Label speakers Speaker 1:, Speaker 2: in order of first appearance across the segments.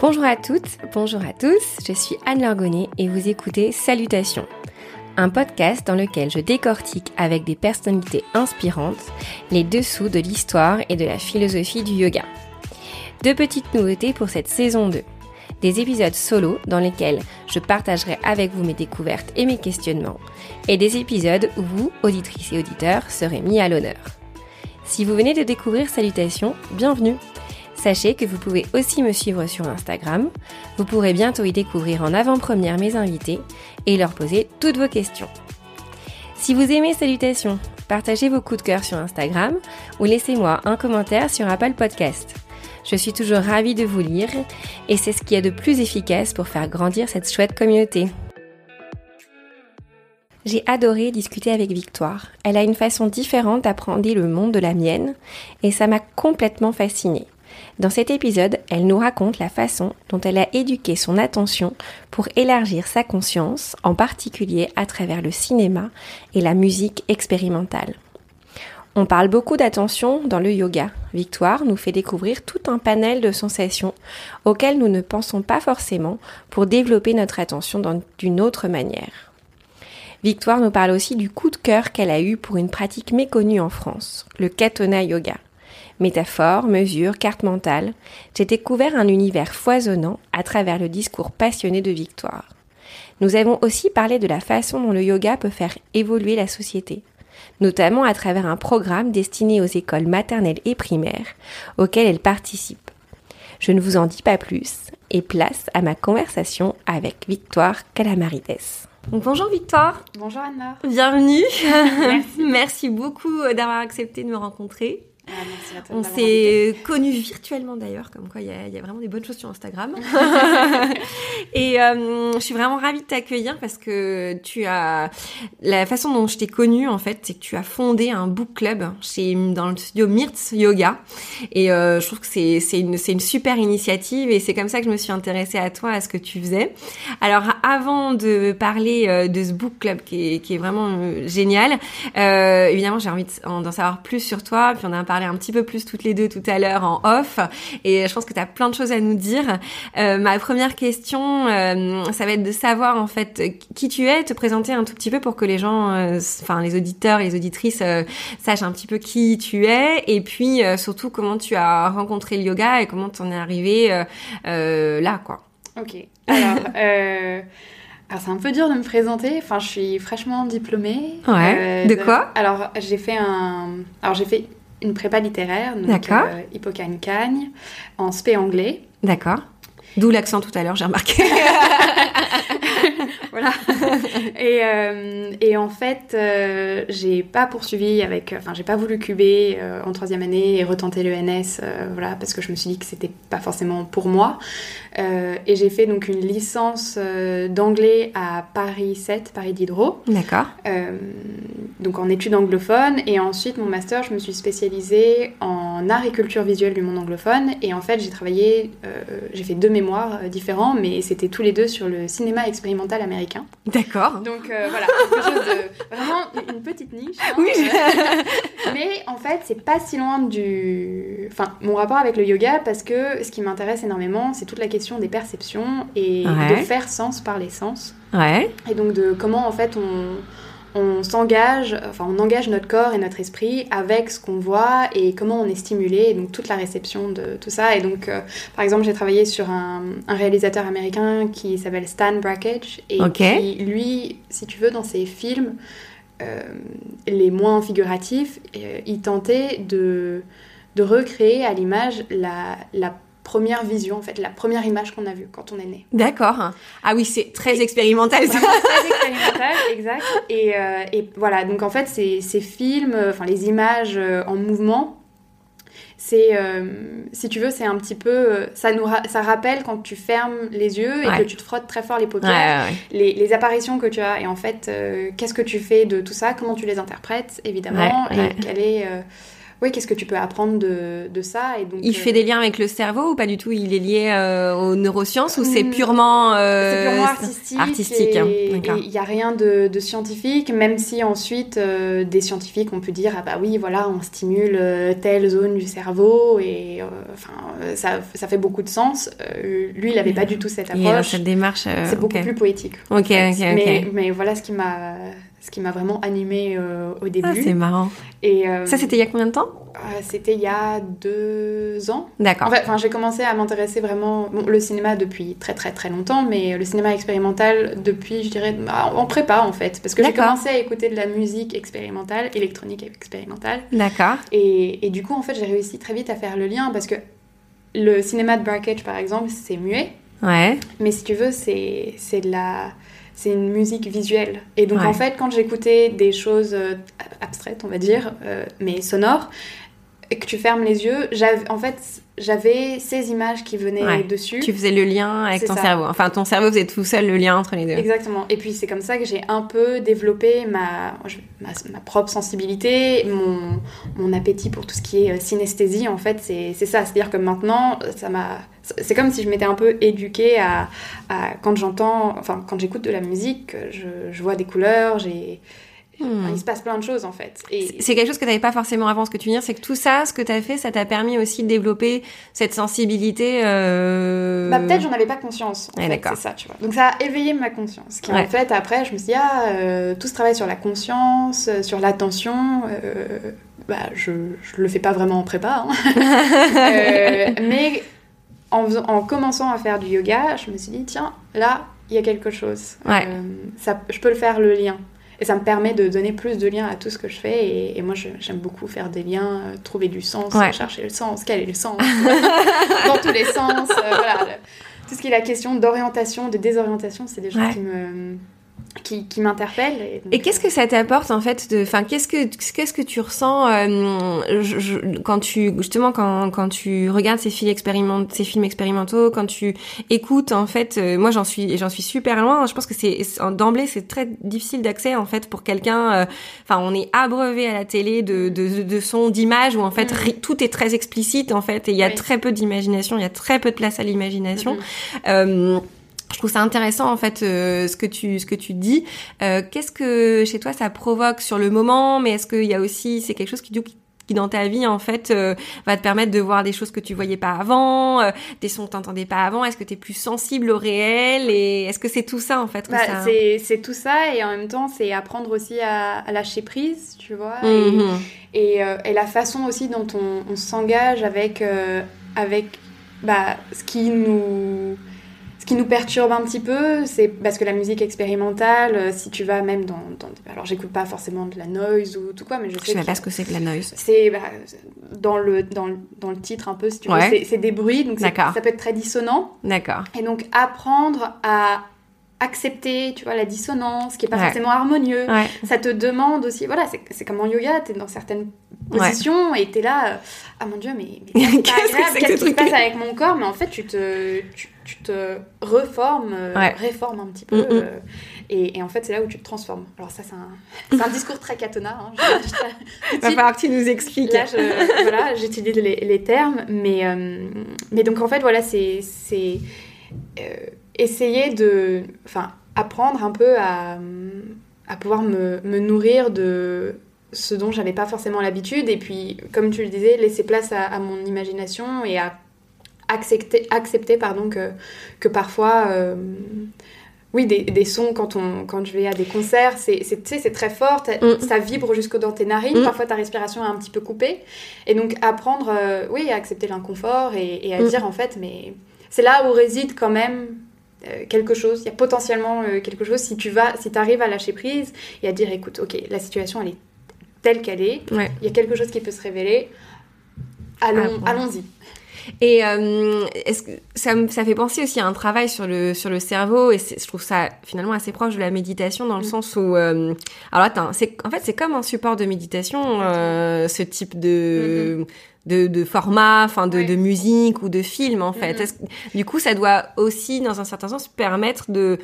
Speaker 1: Bonjour à toutes, bonjour à tous, je suis Anne Lorgonnet et vous écoutez Salutations, un podcast dans lequel je décortique avec des personnalités inspirantes les dessous de l'histoire et de la philosophie du yoga. Deux petites nouveautés pour cette saison 2. Des épisodes solo dans lesquels je partagerai avec vous mes découvertes et mes questionnements, et des épisodes où vous, auditrices et auditeurs, serez mis à l'honneur. Si vous venez de découvrir Salutations, bienvenue Sachez que vous pouvez aussi me suivre sur Instagram. Vous pourrez bientôt y découvrir en avant-première mes invités et leur poser toutes vos questions. Si vous aimez Salutations, partagez vos coups de cœur sur Instagram ou laissez-moi un commentaire sur Apple Podcast. Je suis toujours ravie de vous lire et c'est ce qui est de plus efficace pour faire grandir cette chouette communauté. J'ai adoré discuter avec Victoire. Elle a une façon différente d'apprendre le monde de la mienne et ça m'a complètement fascinée. Dans cet épisode, elle nous raconte la façon dont elle a éduqué son attention pour élargir sa conscience, en particulier à travers le cinéma et la musique expérimentale. On parle beaucoup d'attention dans le yoga. Victoire nous fait découvrir tout un panel de sensations auxquelles nous ne pensons pas forcément pour développer notre attention d'une autre manière. Victoire nous parle aussi du coup de cœur qu'elle a eu pour une pratique méconnue en France, le Katona Yoga. Métaphores, mesures, cartes mentales, j'ai découvert un univers foisonnant à travers le discours passionné de Victoire. Nous avons aussi parlé de la façon dont le yoga peut faire évoluer la société, notamment à travers un programme destiné aux écoles maternelles et primaires auquel elle participe. Je ne vous en dis pas plus et place à ma conversation avec Victoire Calamarides. bonjour Victoire.
Speaker 2: Bonjour Anna.
Speaker 1: Bienvenue. Merci. Merci beaucoup d'avoir accepté de me rencontrer.
Speaker 2: Ah,
Speaker 1: on s'est connus virtuellement d'ailleurs, comme quoi il y, a vraiment des bonnes choses sur Instagram. et euh, je suis vraiment ravie de t'accueillir parce que tu as la façon dont je t'ai connue en fait, c'est que tu as fondé un book club chez dans le studio Mirtz Yoga. Et euh, je trouve que c'est une super initiative et c'est comme ça que je me suis intéressée à toi, à ce que tu faisais. Alors avant de parler euh, de ce book club qui est qui est vraiment génial, évidemment j'ai envie d'en savoir plus sur toi, puis on a un un petit peu plus toutes les deux tout à l'heure en off et je pense que tu as plein de choses à nous dire. Euh, ma première question, euh, ça va être de savoir en fait qui tu es, te présenter un tout petit peu pour que les gens, euh, enfin les auditeurs et les auditrices sachent un petit peu qui tu es et puis surtout comment tu as rencontré le yoga et comment tu en es arrivé là quoi.
Speaker 2: Ok. Alors, alors c'est un peu dur de me présenter. Enfin, je suis fraîchement diplômée.
Speaker 1: Ouais. de quoi?
Speaker 2: Alors j'ai fait un. Alors j'ai fait une prépa littéraire, donc euh, Hippocagne-Cagne, en spé anglais.
Speaker 1: D'accord. D'où l'accent tout à l'heure, j'ai remarqué.
Speaker 2: voilà. et, euh, et, en fait, euh, j'ai pas poursuivi avec. Enfin, j'ai pas voulu cuber euh, en troisième année et retenter l'ENS, voilà, parce que je me suis dit que c'était pas forcément pour moi. et j'ai fait donc une licence d'anglais à Paris 7, Paris Diderot.
Speaker 1: D'accord.
Speaker 2: donc en études anglophones. Et ensuite, mon master, je me suis spécialisée en art et culture visuelle du monde anglophone. Et en fait, j'ai travaillé, j'ai fait deux mémoires euh, différents, mais c'était tous les deux sur le cinéma expérimental américain.
Speaker 1: D'accord.
Speaker 2: Donc euh, voilà, quelque chose de vraiment une petite niche. Hein, oui. Mais en fait, c'est pas si loin du. Enfin, mon rapport avec le yoga, parce que ce qui m'intéresse énormément, c'est toute la question des perceptions et de faire sens par les sens.
Speaker 1: Ouais.
Speaker 2: Et donc de comment en fait on on s'engage, enfin on engage notre corps et notre esprit avec ce qu'on voit et comment on est stimulé, et donc toute la réception de tout ça. Et donc, euh, par exemple, j'ai travaillé sur un, réalisateur américain qui s'appelle Stan Brakhage et qui, lui, si tu veux, dans ses films euh, les moins figuratifs, euh, il tentait de, de recréer à l'image la, la première vision, en fait, la première image qu'on a vue quand on est né.
Speaker 1: D'accord. Ah oui, c'est très expérimental.
Speaker 2: Ça. très expérimental, exact. Et, euh, et, voilà, donc en fait, ces, ces films, euh, enfin les images euh, en mouvement, c'est, si tu veux, c'est un petit peu, ça nous, ça rappelle quand tu fermes les yeux et que tu te frottes très fort les paupières, les, les, apparitions que tu as. Et en fait, qu'est-ce que tu fais de tout ça? Comment tu les interprètes, évidemment, et quelle est oui, qu'est-ce que tu peux apprendre de, de ça et donc,
Speaker 1: Il fait des liens avec le cerveau ou pas du tout? Il est lié aux neurosciences ou c'est purement,
Speaker 2: c'est purement artistique
Speaker 1: Artistique, hein.
Speaker 2: il n'y a rien de, de, scientifique, même si ensuite des scientifiques on peut dire ah bah oui voilà on stimule telle zone du cerveau et enfin ça, ça, fait beaucoup de sens. lui il n'avait pas du tout cette approche.
Speaker 1: cette démarche.
Speaker 2: c'est beaucoup plus poétique.
Speaker 1: Ok, ok,
Speaker 2: mais, mais voilà ce qui m'a ce qui m'a vraiment animée euh, au début.
Speaker 1: Ah, c'est marrant.
Speaker 2: Et, euh,
Speaker 1: ça, c'était il y a combien de temps?
Speaker 2: euh, C'était il y a deux ans.
Speaker 1: D'accord.
Speaker 2: En fait, j'ai commencé à m'intéresser vraiment bon, le cinéma depuis très très très longtemps, mais le cinéma expérimental depuis, je dirais, bah, en prépa en fait, parce que j'ai commencé à écouter de la musique expérimentale, électronique expérimentale.
Speaker 1: D'accord.
Speaker 2: Et, et, du coup, en fait, j'ai réussi très vite à faire le lien parce que le cinéma de Brackage, par exemple, c'est muet.
Speaker 1: Ouais.
Speaker 2: Mais si tu veux, c'est de la c'est une musique visuelle. Et donc en fait, quand j'écoutais des choses euh, abstraites, on va dire, euh, mais sonores, et que tu fermes les yeux, j'avais en fait j'avais ces images qui venaient dessus.
Speaker 1: Tu faisais le lien avec ton cerveau. Enfin, ton cerveau faisait tout seul le lien entre les deux.
Speaker 2: Exactement. Et puis c'est comme ça que j'ai un peu développé ma, ma, propre sensibilité, mon, mon, appétit pour tout ce qui est euh, synesthésie. En fait, c'est ça. C'est-à-dire que maintenant, ça m'a c'est comme si je m'étais un peu éduquée à, quand j'entends, enfin quand j'écoute de la musique, je, je vois des couleurs, j'ai Hmm. il se passe plein de choses en fait.
Speaker 1: Et... C'est quelque chose que tu n'avais pas forcément avant. Ce que tu dire, c'est que tout ça, ce que tu as fait, ça t'a permis aussi de développer cette sensibilité. Euh...
Speaker 2: Bah, peut-être j'en avais pas conscience. En fait, c'est ça, tu vois. Donc ça a éveillé ma conscience. Qui en fait, après, je me suis dit, ah, euh, tout ce travail sur la conscience, euh, sur l'attention, euh, bah, je, je le fais pas vraiment en prépa. Hein. mais en, en commençant à faire du yoga, je me suis dit, tiens, là, il y a quelque chose. ça, je peux le faire le lien. Et ça me permet de donner plus de liens à tout ce que je fais. Et, moi, j'aime beaucoup faire des liens, euh, trouver du sens, chercher le sens, quel est le sens, dans tous les sens. Euh, voilà, tout ce qui est la question d'orientation, de désorientation, c'est des choses qui me qui, qui m'interpelle.
Speaker 1: Et, qu'est-ce que ça t'apporte en fait de, enfin, qu'est-ce que qu'est-ce que tu ressens euh, je, quand tu justement quand, quand tu regardes ces films expérimentaux, ces films expérimentaux, quand tu écoutes en fait, euh, moi j'en suis j'en suis super loin. Je pense que c'est d'emblée c'est très difficile d'accès en fait pour quelqu'un. Euh, enfin, on est abreuvé à la télé de de, de sons, d'images où en fait mm. tout est très explicite en fait et il y a très peu d'imagination, il y a très peu de place à l'imagination. Mm-hmm je trouve ça intéressant en fait euh, ce que tu ce que tu dis. Euh, Qu'est-ce que chez toi ça provoque sur le moment, mais est-ce qu'il y a aussi c'est quelque chose qui qui dans ta vie en fait euh, va te permettre de voir des choses que tu voyais pas avant, euh, des sons que t'entendais pas avant? Est-ce que tu es plus sensible au réel? Et est-ce que c'est tout ça en fait
Speaker 2: bah, C'est tout ça et en même temps c'est apprendre aussi à, à, lâcher prise, tu vois,
Speaker 1: mmh
Speaker 2: et, et, et, la façon aussi dont on, on s'engage avec avec bah, ce qui nous qui nous perturbe un petit peu, c'est parce que la musique expérimentale, euh, si tu vas même dans... alors j'écoute pas forcément de la noise ou tout quoi, mais je sais...
Speaker 1: Je sais même pas ce que c'est que la noise.
Speaker 2: C'est bah, dans, le, dans, dans, le titre un peu, si tu veux, c'est des bruits, donc ça peut être très dissonant.
Speaker 1: D'accord.
Speaker 2: Et donc apprendre à accepter, tu vois, la dissonance, qui est pas forcément harmonieux. Ça te demande aussi, voilà, c'est comme en yoga, tu es dans certaines positions et tu es là, euh, ah mon dieu, mais, qu'est-ce qui se passe avec mon corps? Mais en fait, tu te, tu, te reformes, euh, réformes un petit peu. Mm, mm. Euh, et, en fait, c'est là où tu te transformes. Alors ça, c'est un, un, discours très katona. Hein,
Speaker 1: Il va falloir que tu nous expliques.
Speaker 2: Là, voilà, j'utilise les, les, termes, mais, mais donc en fait, voilà, c'est essayer de. Enfin, apprendre un peu à, à pouvoir me, me, nourrir de ce dont j'avais pas forcément l'habitude. Et puis, comme tu le disais, laisser place à, mon imagination et à accepter, accepter pardon, que, que parfois. Euh, oui, des, des, sons quand, on, quand je vais à des concerts, c'est très fort, mm. ça vibre jusque dans tes narines, mm. parfois ta respiration est un petit peu coupée. Et donc apprendre, euh, oui, à accepter l'inconfort et, et, à mm. dire en fait, mais c'est là où réside quand même euh, quelque chose, il y a potentiellement euh, quelque chose. Si tu vas, si tu arrives à lâcher prise et à dire écoute, ok, la situation elle est telle qu'elle est, il y a quelque chose qui peut se révéler, allons, ah, allons-y.
Speaker 1: Et euh, est-ce que ça, ça fait penser aussi à un travail sur le sur le cerveau et je trouve ça finalement assez proche de la méditation dans le mm. sens où alors attends c'est en fait c'est comme un support de méditation ce type de mm-hmm de, de format, enfin de, de, musique ou de film en fait. Mm-hmm. Du coup, ça doit aussi, dans un certain sens, permettre de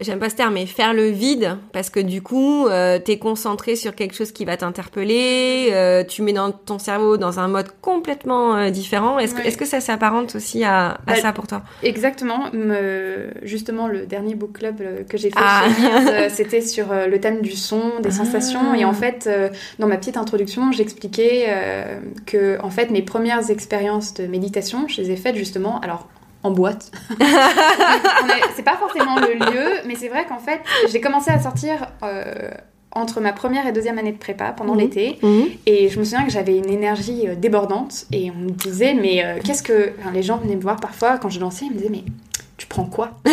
Speaker 1: j'aime pas ce terme, mais faire le vide, parce que du coup, euh, t'es concentré sur quelque chose qui va t'interpeller, euh, tu mets dans ton cerveau dans un mode complètement euh, différent. Est-ce que, ça s'apparente aussi à, à
Speaker 2: Bah,
Speaker 1: ça pour toi?
Speaker 2: Exactement. Me- Justement, le dernier book club euh, que j'ai fait
Speaker 1: Ah.
Speaker 2: c'était sur le thème du son, des
Speaker 1: Ah.
Speaker 2: sensations. Et en fait, dans ma petite introduction, j'expliquais que en fait, mes premières expériences de méditation, je les ai faites justement, alors en boîte. C'est pas forcément le lieu, mais c'est vrai qu'en fait, j'ai commencé à sortir. euh, entre ma première et deuxième année de prépa pendant
Speaker 1: Mhm.
Speaker 2: l'été et je me souviens que j'avais une énergie euh, débordante et on me disait, mais euh, qu'est-ce que. Enfin, les gens venaient me voir parfois quand je dansais, ils me disaient, mais prends quoi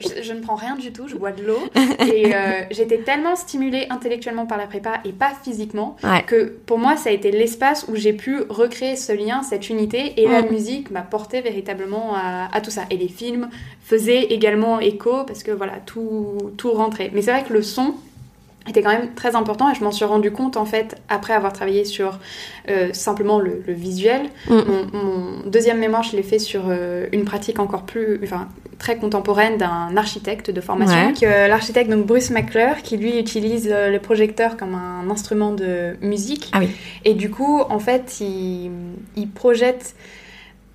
Speaker 2: je, je ne prends rien du tout, je bois de l'eau. Et euh, j'étais tellement stimulée intellectuellement par la prépa et pas physiquement
Speaker 1: Ouais.
Speaker 2: que pour moi, ça a été l'espace où j'ai pu recréer ce lien, cette unité. Et la
Speaker 1: Mhm.
Speaker 2: musique m'a porté véritablement à, à tout ça. Et les films faisaient également écho parce que voilà, tout, tout rentrait. Mais c'est vrai que le son était quand même très important et je m'en suis rendu compte en fait après avoir travaillé sur euh, simplement le, le visuel.
Speaker 1: Mm.
Speaker 2: Mon, mon deuxième mémoire, je l'ai fait sur euh, une pratique encore plus, enfin très contemporaine d'un architecte de formation,
Speaker 1: Ouais.
Speaker 2: euh, l'architecte donc Bruce McClure, qui lui utilise le projecteur comme un instrument de musique.
Speaker 1: Ah oui.
Speaker 2: Et du coup, en fait, il, il projette.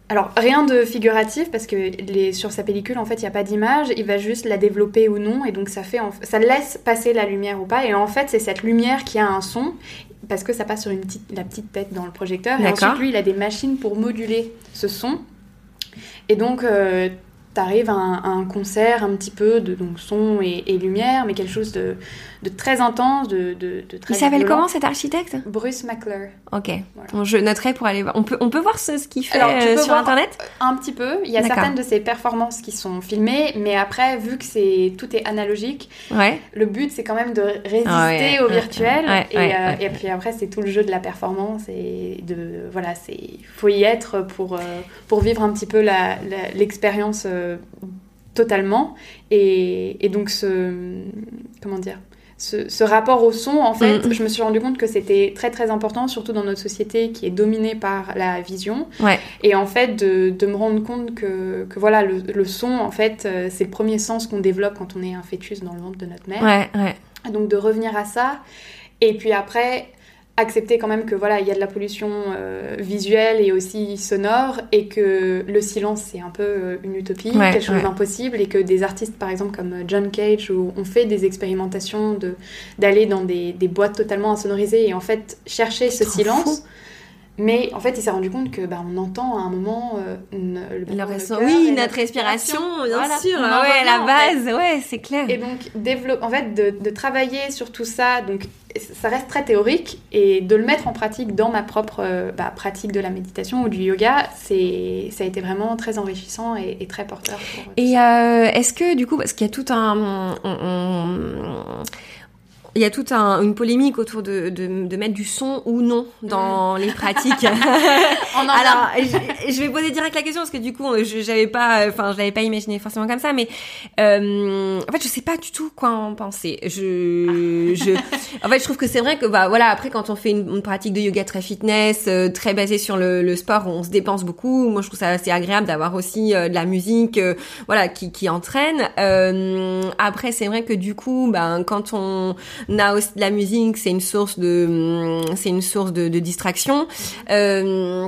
Speaker 2: Alors, rien de figuratif, parce que les, sur sa pellicule, en fait, il n'y a pas d'image, il va juste la développer ou non, et donc ça, fait, ça laisse passer la lumière ou pas, et en fait, c'est cette lumière qui a un son, parce que ça passe sur une petite, la petite tête dans le projecteur, et ensuite, lui, il a des machines pour moduler ce son, et donc, euh, t'arrives à, un- à un concert un petit peu de donc, son et, et lumière, mais quelque chose de, de très intense, de, de, de très
Speaker 1: Il s'appelle comment cet architecte?
Speaker 2: Bruce McClure.
Speaker 1: Ok.
Speaker 2: Voilà.
Speaker 1: Bon, je noterai pour aller voir. On peut, on peut voir ce, ce qu'il fait
Speaker 2: Alors, tu
Speaker 1: euh,
Speaker 2: peux
Speaker 1: sur
Speaker 2: voir-
Speaker 1: internet?
Speaker 2: Un petit peu. Il y a certaines de ses performances qui sont filmées, mais après, vu que c'est tout est analogique,
Speaker 1: Ouais.
Speaker 2: le but c'est quand même de résister
Speaker 1: Ah ouais,
Speaker 2: au virtuel.
Speaker 1: ouais,
Speaker 2: et, euh, et puis après, c'est tout le jeu de la performance et de voilà, c'est faut y être pour euh, pour vivre un petit peu la- la- l'expérience euh, totalement. Et, et donc ce comment dire. Ce, ce rapport au son, en fait,
Speaker 1: Mm.
Speaker 2: je me suis rendu compte que c'était très très important, surtout dans notre société qui est dominée par la vision.
Speaker 1: Ouais.
Speaker 2: Et en fait, de, de me rendre compte que, que voilà, le, le son, en fait, euh, c'est le premier sens qu'on développe quand on est un fœtus dans le ventre de notre mère.
Speaker 1: Ouais, ouais.
Speaker 2: Donc de revenir à ça. Et puis après, accepter quand même que voilà, il y a de la pollution euh, visuelle et aussi sonore, et que le silence, c'est un peu euh, une utopie,
Speaker 1: Ouais,
Speaker 2: quelque chose
Speaker 1: ouais.
Speaker 2: d'impossible, et que des artistes, par exemple, comme euh, John Cage, où on fait des expérimentations de d'aller dans des, des boîtes totalement insonorisées et en fait chercher ce silence.
Speaker 1: fou.
Speaker 2: Mais en fait, il s'est rendu compte que bah, on entend à un moment euh, une- le cœur
Speaker 1: oui, notre respiration, bien
Speaker 2: Voilà,
Speaker 1: sûr.
Speaker 2: en
Speaker 1: Ouais, la
Speaker 2: en fait.
Speaker 1: base, ouais, c'est clair.
Speaker 2: Et donc, en fait, de, de travailler sur tout ça, donc ça reste très théorique, et de le mettre en pratique dans ma propre euh, bah, pratique de la méditation ou du yoga, c'est, ça a été vraiment très enrichissant et, et très porteur. Pour, euh,
Speaker 1: Et euh, est-ce que du coup, parce qu'il y a tout un, il y a toute un- une polémique autour de, de, de mettre du son ou non dans les pratiques.
Speaker 2: En
Speaker 1: Alors, je, je vais poser direct la question parce que du coup, je j'avais pas, enfin, je l'avais pas imaginé forcément comme ça, mais euh, en fait, je sais pas du tout quoi en penser. Je, je, en fait, je trouve que c'est vrai que bah voilà, après quand on fait une, une pratique de yoga très fitness, euh, très basée sur le, le sport, on se dépense beaucoup. Moi, je trouve ça assez agréable d'avoir aussi euh, de la musique, euh, voilà, qui, qui entraîne. Euh, après, c'est vrai que du coup, ben quand on de la musique, c'est une source de, c'est une source de, de distraction. Euh,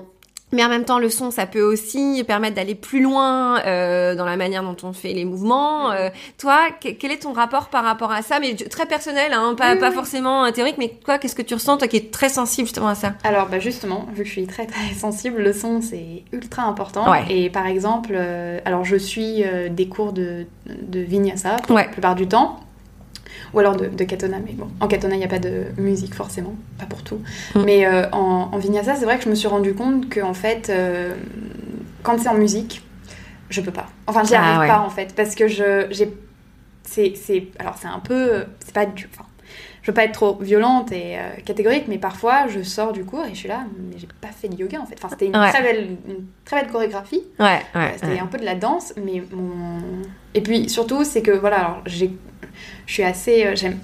Speaker 1: mais en même temps, le son, ça peut aussi permettre d'aller plus loin euh, dans la manière dont on fait les mouvements. Euh, toi, que- quel est ton rapport par rapport à ça? Mais très personnel, hein, pas,
Speaker 2: Oui,
Speaker 1: pas
Speaker 2: oui.
Speaker 1: forcément théorique. Mais toi, qu'est-ce que tu ressens, toi qui es très sensible justement à ça?
Speaker 2: Alors bah justement, vu que je suis très très sensible, le son c'est ultra important.
Speaker 1: Ouais.
Speaker 2: Et par exemple, euh, alors je suis des cours de, de vinyasa pour
Speaker 1: Ouais.
Speaker 2: la plupart du temps. Ou alors de, de katona, mais bon, en katona il n'y a pas de musique forcément, pas pour tout.
Speaker 1: Mm.
Speaker 2: Mais euh, en, en vinyasa, c'est vrai que je me suis rendu compte que en fait, euh, quand c'est en musique, je peux pas. Enfin, j'y
Speaker 1: Ah,
Speaker 2: arrive
Speaker 1: ouais.
Speaker 2: pas en fait, parce que je, j'ai, c'est, c'est, alors c'est un peu, c'est pas du, enfin, je veux pas être trop violente et euh, catégorique, mais parfois je sors du cours et je suis là, mais j'ai pas fait de yoga en fait. Enfin, c'était une,
Speaker 1: Ouais.
Speaker 2: très belle, une très belle chorégraphie.
Speaker 1: Ouais,
Speaker 2: Euh,
Speaker 1: ouais.
Speaker 2: C'était
Speaker 1: ouais.
Speaker 2: un peu de la danse, mais mon. Et puis surtout, c'est que voilà, alors j'ai, je suis assez, euh, j'aime.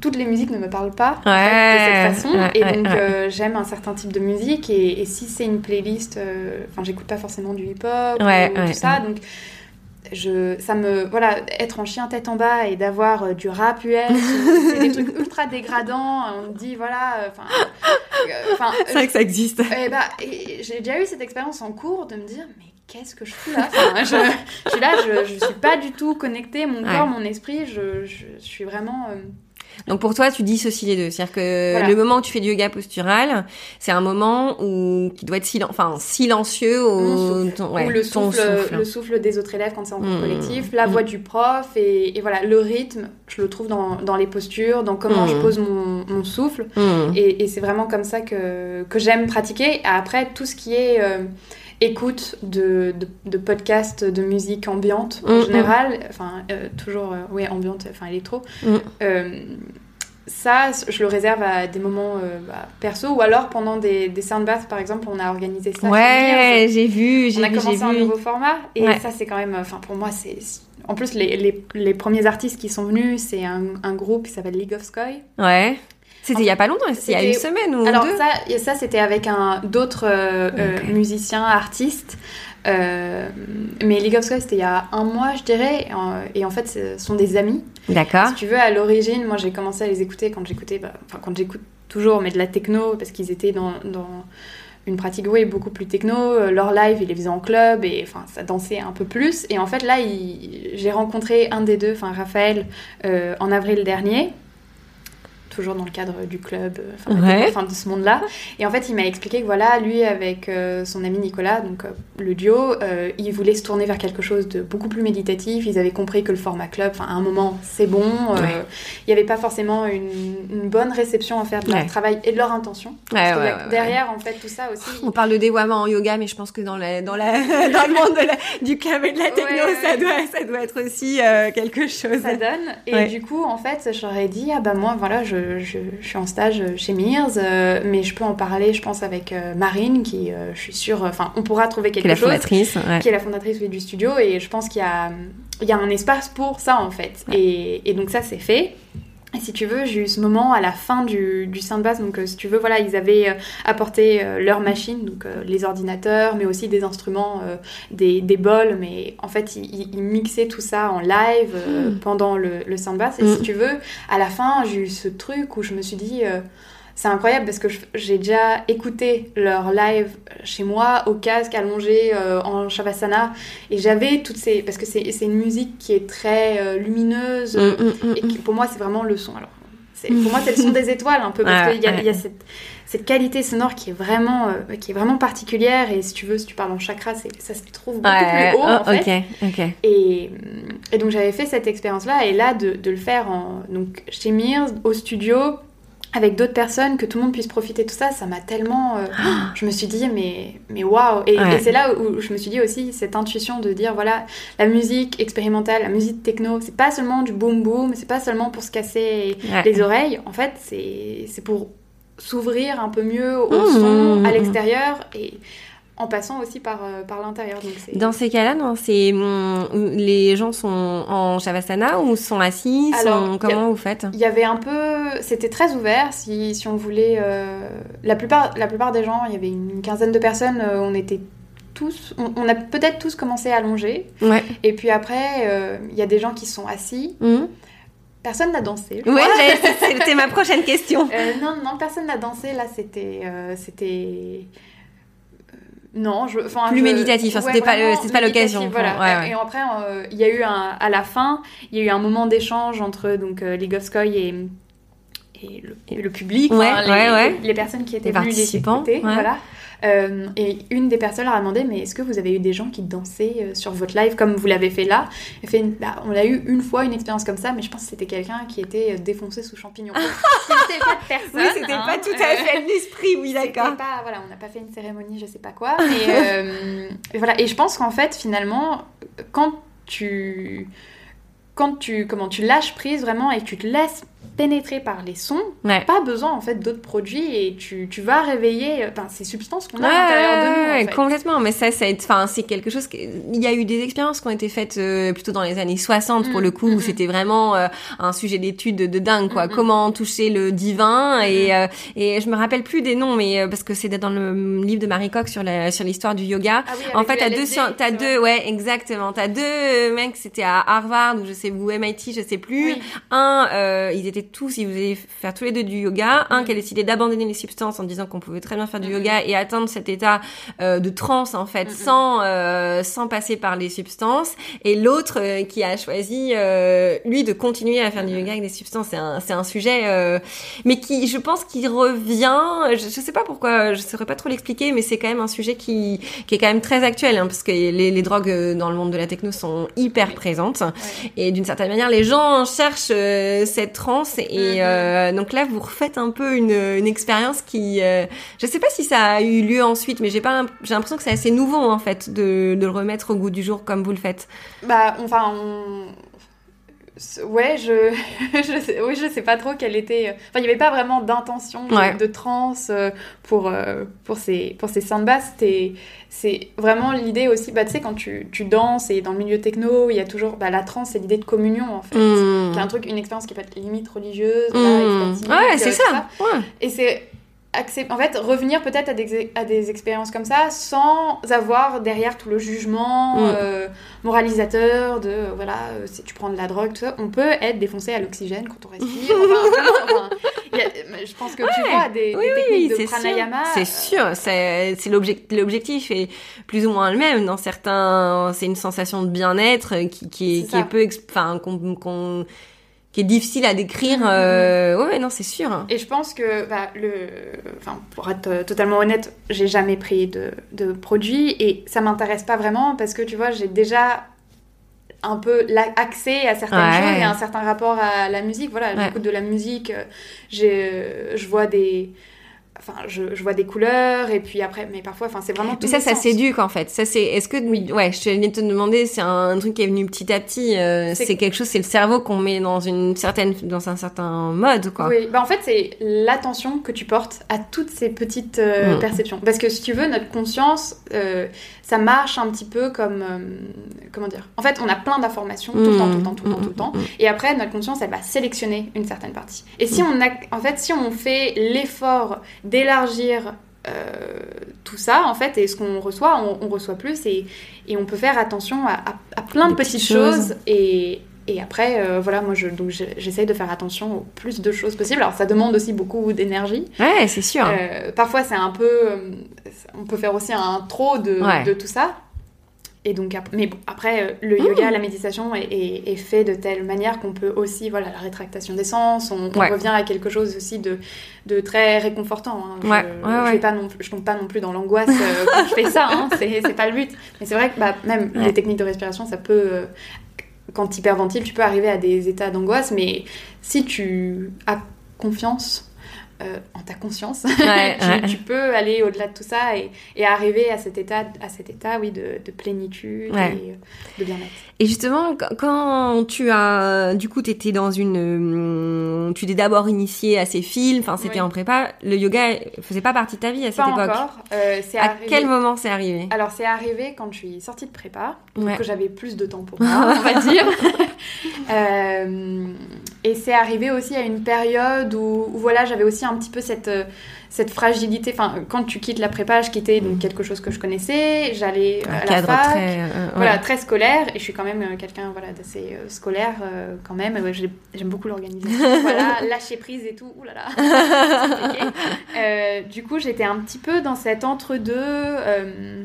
Speaker 2: Toutes les musiques ne me parlent pas en fait, de cette façon, et donc euh, j'aime un certain type de musique, et, et si c'est une playlist, enfin j'écoute pas forcément du hip-hop ou tout ça, donc je, ça me, voilà, être en chien tête en bas et d'avoir euh, du rap US, c'est des trucs ultra dégradants. On me dit, voilà, enfin,
Speaker 1: enfin, c'est vrai que ça existe.
Speaker 2: Et bah, j'ai déjà eu cette expérience en cours de me dire, mais qu'est-ce que je fous là? Je, je, suis là, je, je suis pas du tout connectée, mon corps, mon esprit, je, je, suis vraiment
Speaker 1: donc pour toi, tu dissocies les deux. C'est-à-dire que le moment où tu fais du yoga postural, c'est un moment où qui doit être enfin, silencieux au,
Speaker 2: ton, le, souffle, le souffle des autres élèves quand c'est en mmh. collectif, la mmh. voix du prof et, voilà, le rythme, je le trouve dans, dans les postures, dans comment je mmh. pose mon, mon souffle. Et, et c'est vraiment comme ça que, que j'aime pratiquer. Après, tout ce qui est... Euh, écoute de, de, podcasts de musique ambiante en mm, mm. général, enfin euh, toujours, euh, oui, ambiante, enfin électro. Mm. Euh, ça, je le réserve à des moments bah, perso ou alors pendant des, des soundbaths, par exemple, on a organisé ça.
Speaker 1: Ouais, j'ai vu, j'ai
Speaker 2: vu. On a commencé un nouveau format et ça, c'est quand même, enfin pour moi, c'est. En plus, les, les, les, premiers artistes qui sont venus, c'est un, un, groupe qui s'appelle League of Sky.
Speaker 1: Ouais. C'était il y a pas longtemps, il y a une semaine ou
Speaker 2: Alors
Speaker 1: deux.
Speaker 2: ça, ça c'était avec un d'autres euh, euh, musiciens, artistes. Euh, mais League of Sky, c'était il y a un mois, je dirais. Et en fait, ce sont des amis.
Speaker 1: D'accord.
Speaker 2: Si tu veux, à l'origine, moi, j'ai commencé à les écouter quand j'écoutais, bah, enfin, quand j'écoute toujours, mais de la techno, parce qu'ils étaient dans, dans une pratique oui, beaucoup plus techno. Leur live, ils les faisaient en club et enfin, ça dansait un peu plus. Et en fait, là, j'ai rencontré un des deux, enfin Raphaël, en avril dernier toujours dans le cadre du club, euh, enfin, de ce monde-là. Et en fait, il m'a expliqué que voilà, lui avec euh, son ami Nicolas, donc euh, le duo, il voulait se tourner vers quelque chose de beaucoup plus méditatif. Ils avaient compris que le format club, enfin, à un moment, c'est bon. Il n'y avait pas forcément une, bonne réception à faire de leur travail et de leur intention. Parce que derrière, en fait, tout ça aussi.
Speaker 1: On parle de dévoiement en yoga, mais je pense que dans, la, dans, la, dans le monde du club et de la techno, ça, doit, ça doit être aussi quelque chose.
Speaker 2: Ça donne. Et du coup, en fait, j'aurais dit, ah bah moi, voilà, je je, suis en stage chez Mears, euh, mais je peux en parler, je pense, avec euh, Marine, qui, euh, je suis sûre, enfin, on pourra trouver quelque
Speaker 1: qui
Speaker 2: chose.
Speaker 1: Fondatrice,
Speaker 2: Qui est la fondatrice du studio, et je pense qu'il y a, il y a un espace pour ça, en fait. Et, et, donc, ça, c'est fait. Et si tu veux, j'ai eu ce moment à la fin du, du de base. Donc, si tu veux, voilà, ils avaient apporté leur machine, donc les ordinateurs, mais aussi des instruments, des, des, bols. Mais en fait, ils, ils, mixaient tout ça en live hmm. pendant le, le Soundbath. Et si hmm. tu veux, à la fin, j'ai eu ce truc où je me suis dit c'est incroyable parce que j'ai déjà écouté leur live chez moi au casque allongé euh, en shavasana. Et j'avais toutes ces parce que c'est une musique qui est très euh, lumineuse mm, mm, mm, et pour moi c'est vraiment le son. Alors pour moi c'est le son des étoiles un peu parce qu'il y, y, a cette, cette, qualité sonore qui est vraiment euh, qui est vraiment particulière. Et si tu veux si tu parles en chakra ça se trouve beaucoup plus haut en fait. Et, et, donc j'avais fait cette expérience là et là de, de le faire en, donc chez Mears au studio avec d'autres personnes, que tout le monde puisse profiter de tout ça, ça m'a tellement... Euh, je me suis dit, mais, mais waouh. Et, c'est là où je me suis dit aussi, cette intuition de dire, voilà, la musique expérimentale, la musique techno, c'est pas seulement du boom boom, c'est pas seulement pour se casser les oreilles, en fait, c'est pour s'ouvrir un peu mieux au mmh, son, à l'extérieur, et en passant aussi par, euh, par l'intérieur.
Speaker 1: Dans ces cas-là, les gens sont en shavasana ou sont assis sont... Comment vous faites?
Speaker 2: Il y avait un peu... C'était très ouvert si, si on voulait... Euh, la, plupart, la plupart des gens, il y avait une quinzaine de personnes, euh, on était tous... On, a peut-être tous commencé à allonger.
Speaker 1: Ouais.
Speaker 2: Et puis après, il y a des gens qui sont assis.
Speaker 1: Mmh.
Speaker 2: Personne n'a dansé.
Speaker 1: Oui, c'était ma prochaine question.
Speaker 2: non, non, personne n'a dansé. Là, c'était... c'était non, je,
Speaker 1: plus méditatif. c'était pas, c'était pas l'occasion.
Speaker 2: Voilà. Et après, euh, il y a eu un, à la fin, il y a eu un moment d'échange entre donc euh, League et, et, le, public, les, les, personnes qui étaient les venues les écouter, voilà. Euh, et une des personnes leur a demandé Mais est-ce que vous avez eu des gens qui dansaient euh, sur votre live comme vous l'avez fait là? Elle fait bah, On a eu une fois une expérience comme ça, mais je pense que c'était quelqu'un qui était euh, défoncé sous champignons.
Speaker 1: c'était pas de personne. Oui, c'était pas hein. tout à fait l'esprit, oui, d'accord.
Speaker 2: Voilà, on n'a pas fait une cérémonie, je sais pas quoi. et, voilà. et je pense qu'en fait, finalement, quand tu quand tu comment tu lâches prise vraiment et que tu te laisses pénétrés par les sons,
Speaker 1: Ouais.
Speaker 2: pas besoin en fait d'autres produits et tu, tu vas réveiller enfin, ces substances qu'on a
Speaker 1: Ouais,
Speaker 2: à l'intérieur de nous. en fait.
Speaker 1: complètement. Mais ça, ça, enfin, c'est quelque chose. Que... Il y a eu des expériences qui ont été faites euh, plutôt dans les années 60 pour
Speaker 2: Mm,
Speaker 1: le coup,
Speaker 2: mm,
Speaker 1: où
Speaker 2: mm.
Speaker 1: c'était vraiment euh, un sujet d'étude de, dingue, quoi.
Speaker 2: Mm, mm.
Speaker 1: Comment toucher le divin et euh, et je me rappelle plus des noms, mais euh, parce que c'est dans le livre de Marie Coq sur la sur l'histoire du yoga.
Speaker 2: Ah oui,
Speaker 1: En fait, t'as deux, t'as deux, ouais, exactement. T'as deux euh, mecs, c'était à Harvard ou je sais ou MIT, je sais plus.
Speaker 2: Oui.
Speaker 1: Un, euh, ils étaient tous, ils voulaient faire tous les deux du yoga. Un
Speaker 2: Mhm.
Speaker 1: qui a décidé d'abandonner les substances en disant qu'on pouvait très bien faire du
Speaker 2: Mhm.
Speaker 1: yoga et atteindre cet état euh, de transe en fait,
Speaker 2: Mhm.
Speaker 1: sans euh, sans passer par les substances. Et l'autre euh, qui a choisi euh, lui de continuer à faire du yoga avec des substances. C'est un c'est un sujet, euh, mais qui, je pense, qu'il revient. Je, je sais pas pourquoi, je saurais pas trop l'expliquer, mais c'est quand même un sujet qui qui est quand même très actuel, hein, parce que les, les drogues euh, dans le monde de la techno sont hyper présentes. Et d'une certaine manière, les gens cherchent cette transe. Et
Speaker 2: Mhm.
Speaker 1: euh, donc là, vous refaites un peu une, une expérience qui... Euh, je sais pas si ça a eu lieu ensuite, mais j'ai pas j'ai l'impression que c'est assez nouveau, en fait, de, de le remettre au goût du jour comme vous le faites.
Speaker 2: Bah, enfin, on- ouais, je, je sais, oui, je sais pas trop quelle était. Enfin, il n'y avait pas vraiment d'intention de,
Speaker 1: Ouais.
Speaker 2: de trance euh, pour euh, pour ces pour ces samba. C'était c'est vraiment l'idée aussi. Bah, tu sais, quand tu, tu danses et dans le milieu techno, il y a toujours bah, la trance, c'est l'idée de communion en fait.
Speaker 1: Mmh.
Speaker 2: Qui est un truc, une expérience qui peut être limite religieuse,
Speaker 1: Mmh. Ouais,
Speaker 2: euh,
Speaker 1: c'est ça. Ouais.
Speaker 2: Et c'est en fait revenir peut-être à des, à des expériences comme ça sans avoir derrière tout le jugement
Speaker 1: Mm.
Speaker 2: euh, moralisateur de euh, voilà euh, si tu prends de la drogue tout ça on peut être défoncé à l'oxygène quand on respire enfin, enfin, a- je pense que tu vois des,
Speaker 1: Oui,
Speaker 2: des
Speaker 1: oui,
Speaker 2: techniques de
Speaker 1: c'est sûr.
Speaker 2: pranayama
Speaker 1: C'est sûr, c'est c'est l'objec- l'objectif est plus ou moins le même. Dans certains, c'est une sensation de bien-être qui, qui est, qui peu, enfin, qu'on, qu'on- qui est difficile à décrire.
Speaker 2: Mhm,
Speaker 1: euh, Ouais, non, c'est sûr.
Speaker 2: Et je pense que, bah, le... enfin, pour être euh, totalement honnête, j'ai jamais pris de, de produit et ça m'intéresse pas vraiment parce que tu vois, j'ai déjà un peu accès à certaines
Speaker 1: Ouais.
Speaker 2: choses et un certain rapport à la musique. Voilà,
Speaker 1: Ouais.
Speaker 2: j'écoute de la musique, euh, euh, je vois des. Enfin, je, je vois des couleurs et puis après, mais parfois, enfin, c'est vraiment tout
Speaker 1: Mais ça, ça s'éduque en fait. Ça, c'est. Est-ce que
Speaker 2: Oui.
Speaker 1: ouais, je venais de te demander, c'est un truc qui est venu petit à petit. euh,
Speaker 2: C'est-
Speaker 1: quelque chose, c'est le cerveau qu'on met dans une certaine, dans un certain mode, quoi.
Speaker 2: Oui, bah en fait, c'est l'attention que tu portes à toutes ces petites euh,
Speaker 1: Mm.
Speaker 2: perceptions. Parce que si tu veux, notre conscience, euh, ça marche un petit peu comme. comment dire? En fait, on a plein d'informations tout le temps, tout le temps, tout le temps, tout le temps.
Speaker 1: Mm, mm,
Speaker 2: Et après, notre conscience, elle va sélectionner une certaine partie. Et si on a, en fait, si on fait l'effort d'élargir euh, tout ça, en fait, et ce qu'on reçoit, on, on reçoit plus, et, et on peut faire attention à, à- à plein de petites,
Speaker 1: petites
Speaker 2: choses.
Speaker 1: choses.
Speaker 2: Et, et après, euh, voilà, moi, je, donc je- j'essaye de faire attention au plus de choses possible. Alors, ça demande aussi beaucoup d'énergie.
Speaker 1: Ouais, c'est sûr.
Speaker 2: Euh, parfois, c'est un peu, on peut faire aussi un trop de,
Speaker 1: Ouais.
Speaker 2: de tout ça. Et donc, mais bon, après, euh, le
Speaker 1: Mmh.
Speaker 2: yoga, la méditation est, est- est fait de telle manière qu'on peut aussi, voilà, la rétractation des sens, on, on
Speaker 1: Ouais.
Speaker 2: revient à quelque chose aussi de, de très réconfortant. hein. Je,
Speaker 1: Ouais, ouais,
Speaker 2: je, pas non, je tombe pas non plus dans l'angoisse euh, quand je fais ça, hein. c'est c'est pas le but. Mais c'est vrai que bah, même les techniques de respiration, ça peut, euh, quand tu hyperventiles, tu peux arriver à des états d'angoisse, mais si tu as confiance euh, en ta conscience,
Speaker 1: Ouais,
Speaker 2: tu,
Speaker 1: ouais.
Speaker 2: tu peux aller au-delà de tout ça et, et arriver à cet état, à cet état oui, de, de plénitude
Speaker 1: Ouais.
Speaker 2: et euh, de bien-être.
Speaker 1: Et justement, quand- quand tu as, du coup, t'étais dans une, hum, tu t'es d'abord initié à ces films, enfin, c'était
Speaker 2: Oui.
Speaker 1: en prépa. Le yoga faisait pas partie de ta vie à cette
Speaker 2: Pas
Speaker 1: époque.
Speaker 2: encore. euh,
Speaker 1: À
Speaker 2: arrivé-
Speaker 1: quel moment c'est arrivé?
Speaker 2: Alors c'est arrivé quand je suis sortie de prépa, donc que j'avais plus de temps pour moi, on va dire. Et c'est arrivé aussi à une période où, où voilà, j'avais aussi un petit peu cette, euh, cette fragilité. Enfin, quand tu quittes la prépa, je quittais donc quelque chose que je connaissais, j'allais euh, à la
Speaker 1: cadre
Speaker 2: fac.
Speaker 1: très, euh,
Speaker 2: Voilà, très scolaire, et je suis quand même euh, quelqu'un voilà, d'assez scolaire quand même. Ouais, J'aime beaucoup l'organisation. voilà, lâcher prise et tout. Ouh là là. Euh, du coup, j'étais un petit peu dans cet entre-deux euh,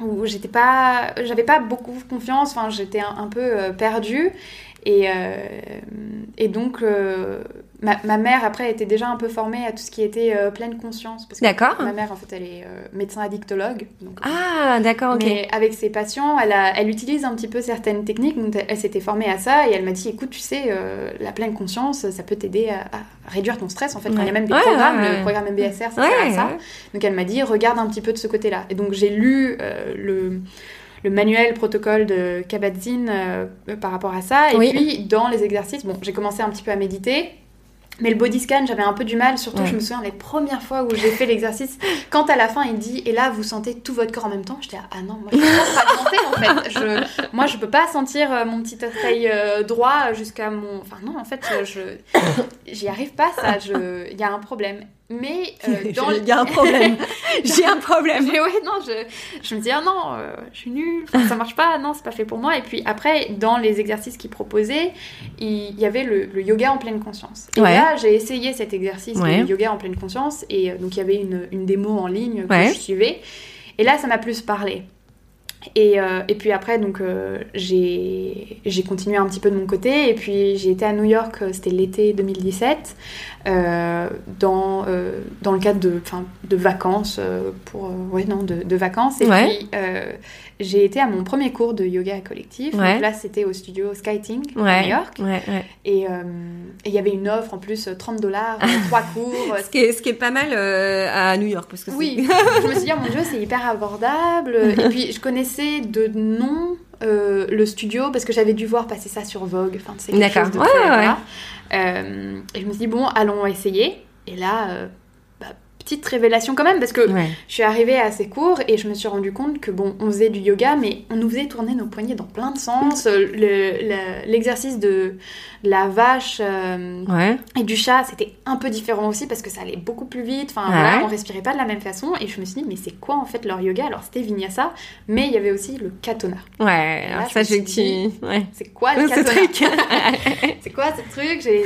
Speaker 2: où j'étais pas, j'avais pas beaucoup confiance. Enfin, j'étais un, un peu perdue. Et, euh, et donc, euh, ma, ma mère, après, était déjà un peu formée à tout ce qui était euh, pleine conscience.
Speaker 1: D'accord.
Speaker 2: Ma mère, en fait, elle est euh, médecin addictologue. Donc,
Speaker 1: Ah, d'accord, ok.
Speaker 2: mais avec ses patients, elle, a- elle utilise un petit peu certaines techniques. Donc elle, elle s'était formée à ça et elle m'a dit écoute, tu sais, euh, la pleine conscience, ça peut t'aider à, à réduire ton stress. En fait, Enfin, il y a même des
Speaker 1: Ouais,
Speaker 2: programmes,
Speaker 1: ouais,
Speaker 2: le programme MBSR, ça sert à ça. Donc elle m'a dit regarde un petit peu de ce côté-là. Et donc j'ai lu euh, le, le manuel protocole de Kabat-Zinn euh, par rapport à ça. Et
Speaker 1: Oui.
Speaker 2: puis dans les exercices, bon, j'ai commencé un petit peu à méditer. Mais le body scan, j'avais un peu du mal, surtout
Speaker 1: Ouais.
Speaker 2: je me souviens les premières fois où j'ai fait l'exercice, quand à la fin il dit, et là vous sentez tout votre corps en même temps, j'étais ah non, moi je peux pas sentir en fait. Je, moi je peux pas sentir euh, mon petit orteil euh, droit jusqu'à mon. Enfin non, en fait, je j'y arrive pas, ça, je- il y a un problème. Mais euh, dans
Speaker 1: Il y a un problème. J'ai un problème.
Speaker 2: mais ouais, non, je, je me dis, ah non, euh, je suis nulle, enfin, ça marche pas, non, c'est pas fait pour moi. Et puis après, dans les exercices qu'il proposait, il y avait le, le yoga en pleine conscience. Et
Speaker 1: Ouais.
Speaker 2: là, j'ai essayé cet exercice
Speaker 1: Ouais.
Speaker 2: de yoga en pleine conscience. Et euh, donc, il y avait une, une démo en ligne que
Speaker 1: Ouais.
Speaker 2: je suivais. Et là, ça m'a plus parlé. Et, euh, et puis après, donc, euh, j'ai continué un petit peu de mon côté. Et puis, j'ai été à New York, euh, c'était l'été 2017, euh, dans, dans le cadre de, de vacances, pour, ouais, non, de, de vacances. Et
Speaker 1: Ouais.
Speaker 2: puis, j'ai été à mon premier cours de yoga collectif.
Speaker 1: Ouais.
Speaker 2: Donc là, c'était au studio Skyting à. New York.
Speaker 1: Ouais,
Speaker 2: euh, et il y avait une offre en plus, 30 dollars, trois cours.
Speaker 1: Ce qui est, ce qui est pas mal euh, à New York parce que
Speaker 2: Oui, je me suis dit, oh mon dieu, c'est hyper abordable. Et puis, je connaissais de nom euh, le studio parce que j'avais dû voir passer ça sur Vogue. Enfin, c'est quelque
Speaker 1: D'accord.
Speaker 2: chose de très. Euh, et je me suis dit, bon, allons essayer. Et là, euh, petite révélation quand même parce que
Speaker 1: Ouais.
Speaker 2: je suis arrivée à ces cours et je me suis rendu compte que bon, on faisait du yoga, mais on nous faisait tourner nos poignets dans plein de sens. Euh, le- le- L'exercice de la vache euh,
Speaker 1: Ouais.
Speaker 2: et du chat, c'était un peu différent aussi parce que ça allait beaucoup plus vite. Enfin,
Speaker 1: Ouais.
Speaker 2: voilà, on respirait pas de la même façon. Et je me suis dit, mais c'est quoi en fait leur yoga? Alors, c'était vinyasa, mais il y avait aussi le katona.
Speaker 1: Ouais.
Speaker 2: Là,
Speaker 1: Alors ça, j'ai
Speaker 2: dit. C'est quoi le katona. C'est quoi ce truc? J'ai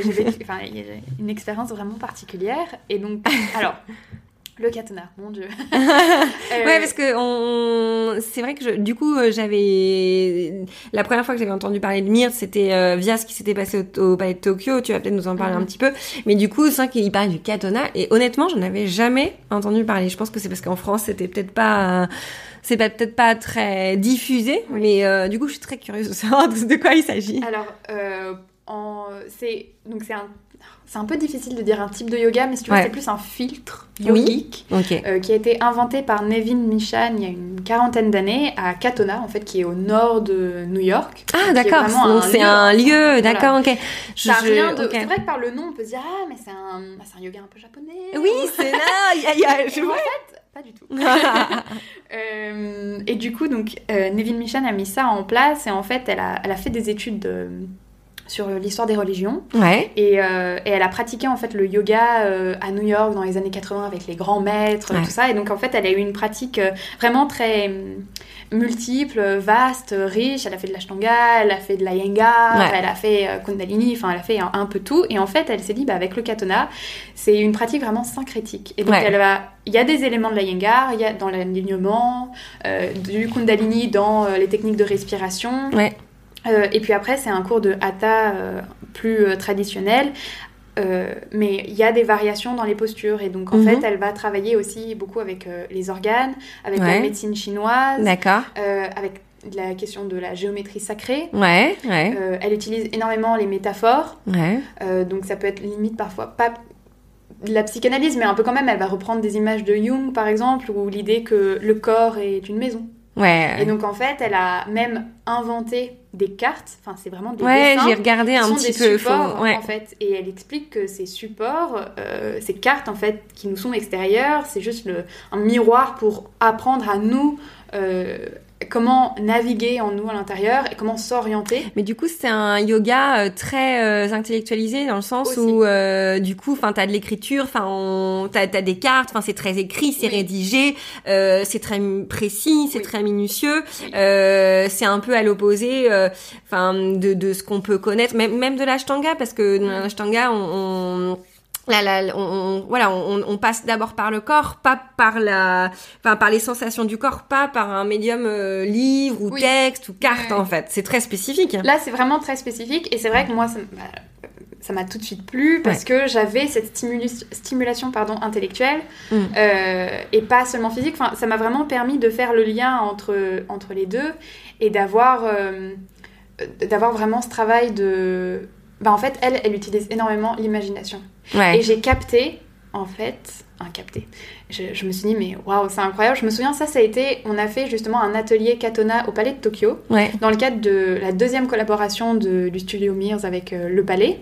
Speaker 2: une expérience vraiment particulière. Et donc, alors, le katona, mon dieu. Euh,
Speaker 1: Ouais, parce que on... c'est vrai que je... du coup, euh, j'avais la première fois que j'avais entendu parler de Myrt, c'était euh, via ce qui s'était passé au, au palais de Tokyo. Tu vas peut-être nous en parler
Speaker 2: Mhm.
Speaker 1: un petit peu, mais du coup, c'est vrai qu'il parlait du katana et honnêtement, j'en avais jamais entendu parler. Je pense que c'est parce qu'en France, c'était peut-être pas, c'est peut-être pas très diffusé, mais euh, du coup, je suis très curieuse de savoir de quoi il s'agit.
Speaker 2: Alors, en- c'est donc c'est un, c'est un peu difficile de dire un type de yoga, mais si tu
Speaker 1: Ouais.
Speaker 2: c'est plus un filtre
Speaker 1: Oui.
Speaker 2: yogique. Euh, qui a été inventé par Nevin Mishan il y a une quarantaine d'années à Katona, en fait, qui est au nord de New York.
Speaker 1: Ah d'accord, donc c'est un lieu,
Speaker 2: Voilà.
Speaker 1: d'accord, ok. Je-
Speaker 2: rien de... C'est vrai que par le nom, on peut se dire ah mais c'est un, c'est un yoga un peu japonais.
Speaker 1: Oui, c'est là, y a, y a- je
Speaker 2: en fait, pas du tout. Euh, et du coup, donc, euh, Nevin Mishan a mis ça en place et en fait, elle a, elle a fait des études de- sur l'histoire des religions
Speaker 1: Ouais.
Speaker 2: et, euh, et elle a pratiqué en fait le yoga euh, à New York dans les années 80 avec les grands maîtres,
Speaker 1: Ouais.
Speaker 2: tout ça. Et donc en fait, elle a eu une pratique euh, vraiment très multiple, vaste, riche. Elle a fait de l'ashtanga, elle a fait de la yenga,
Speaker 1: Ouais.
Speaker 2: elle a fait kundalini, enfin elle a fait un, un peu tout. Et en fait, elle s'est dit bah, avec le katana, c'est une pratique vraiment syncrétique. Et donc
Speaker 1: Ouais.
Speaker 2: elle va, il y a des éléments de la yenga, il y a dans l'alignement, du kundalini dans les techniques de respiration. Euh, et puis après, c'est un cours de hatha euh, plus euh, traditionnel. Mais il y a des variations dans les postures et donc en
Speaker 1: Mhm.
Speaker 2: fait elle va travailler aussi beaucoup avec les organes, avec
Speaker 1: Ouais.
Speaker 2: la médecine chinoise, avec la question de la géométrie sacrée.
Speaker 1: Ouais, ouais,
Speaker 2: elle utilise énormément les métaphores,
Speaker 1: ouais.
Speaker 2: donc ça peut être limite parfois pas de la psychanalyse, mais un peu quand même. Elle va reprendre des images de Jung par exemple, ou l'idée que le corps est une maison.
Speaker 1: Ouais.
Speaker 2: Et donc en fait, elle a même inventé des cartes, enfin c'est vraiment des
Speaker 1: Ouais,
Speaker 2: dessins
Speaker 1: j'ai regardé un petit peu.
Speaker 2: supports
Speaker 1: faut- Ouais.
Speaker 2: en fait, et elle explique que ces supports, euh, ces cartes en fait qui nous sont extérieures, c'est juste le, un miroir pour apprendre à nous euh, comment naviguer en nous à l'intérieur et comment s'orienter.
Speaker 1: Mais du coup, c'est un yoga euh, très euh, intellectualisé dans le sens
Speaker 2: Aussi.
Speaker 1: où, euh, du coup, enfin, t'as de l'écriture, enfin, t'as as des cartes, enfin, c'est très écrit, c'est
Speaker 2: Oui.
Speaker 1: rédigé, euh, c'est très précis, c'est
Speaker 2: Oui.
Speaker 1: très minutieux.
Speaker 2: Oui.
Speaker 1: Euh, c'est un peu à l'opposé, euh, enfin, de, de ce qu'on peut connaître, même même de l'ashtanga, parce que dans
Speaker 2: Mm.
Speaker 1: l'ashtanga, on, on Là, là, on, on- voilà, on, on passe d'abord par le corps, pas par la, enfin par les sensations du corps, pas par un médium euh, livre ou
Speaker 2: Oui.
Speaker 1: texte ou carte
Speaker 2: Ouais.
Speaker 1: en fait. C'est très spécifique.
Speaker 2: Là, c'est vraiment très spécifique et c'est vrai que moi, ça bah, ça m'a tout de suite plu parce que j'avais cette stimulus- stimulation pardon, intellectuelle
Speaker 1: Mm.
Speaker 2: euh, et pas seulement physique. Enfin, ça m'a vraiment permis de faire le lien entre, entre les deux et d'avoir euh, d'avoir vraiment ce travail de... Bah, en fait, elle, elle utilise énormément l'imagination.
Speaker 1: Ouais.
Speaker 2: Et j'ai capté, en fait, un capté. Je, je me suis dit, mais waouh, c'est incroyable. Je me souviens, ça, ça a été, on a fait justement un atelier Katona au Palais de Tokyo,
Speaker 1: Ouais.
Speaker 2: dans le cadre de la deuxième collaboration de- du studio Mears avec euh, le Palais.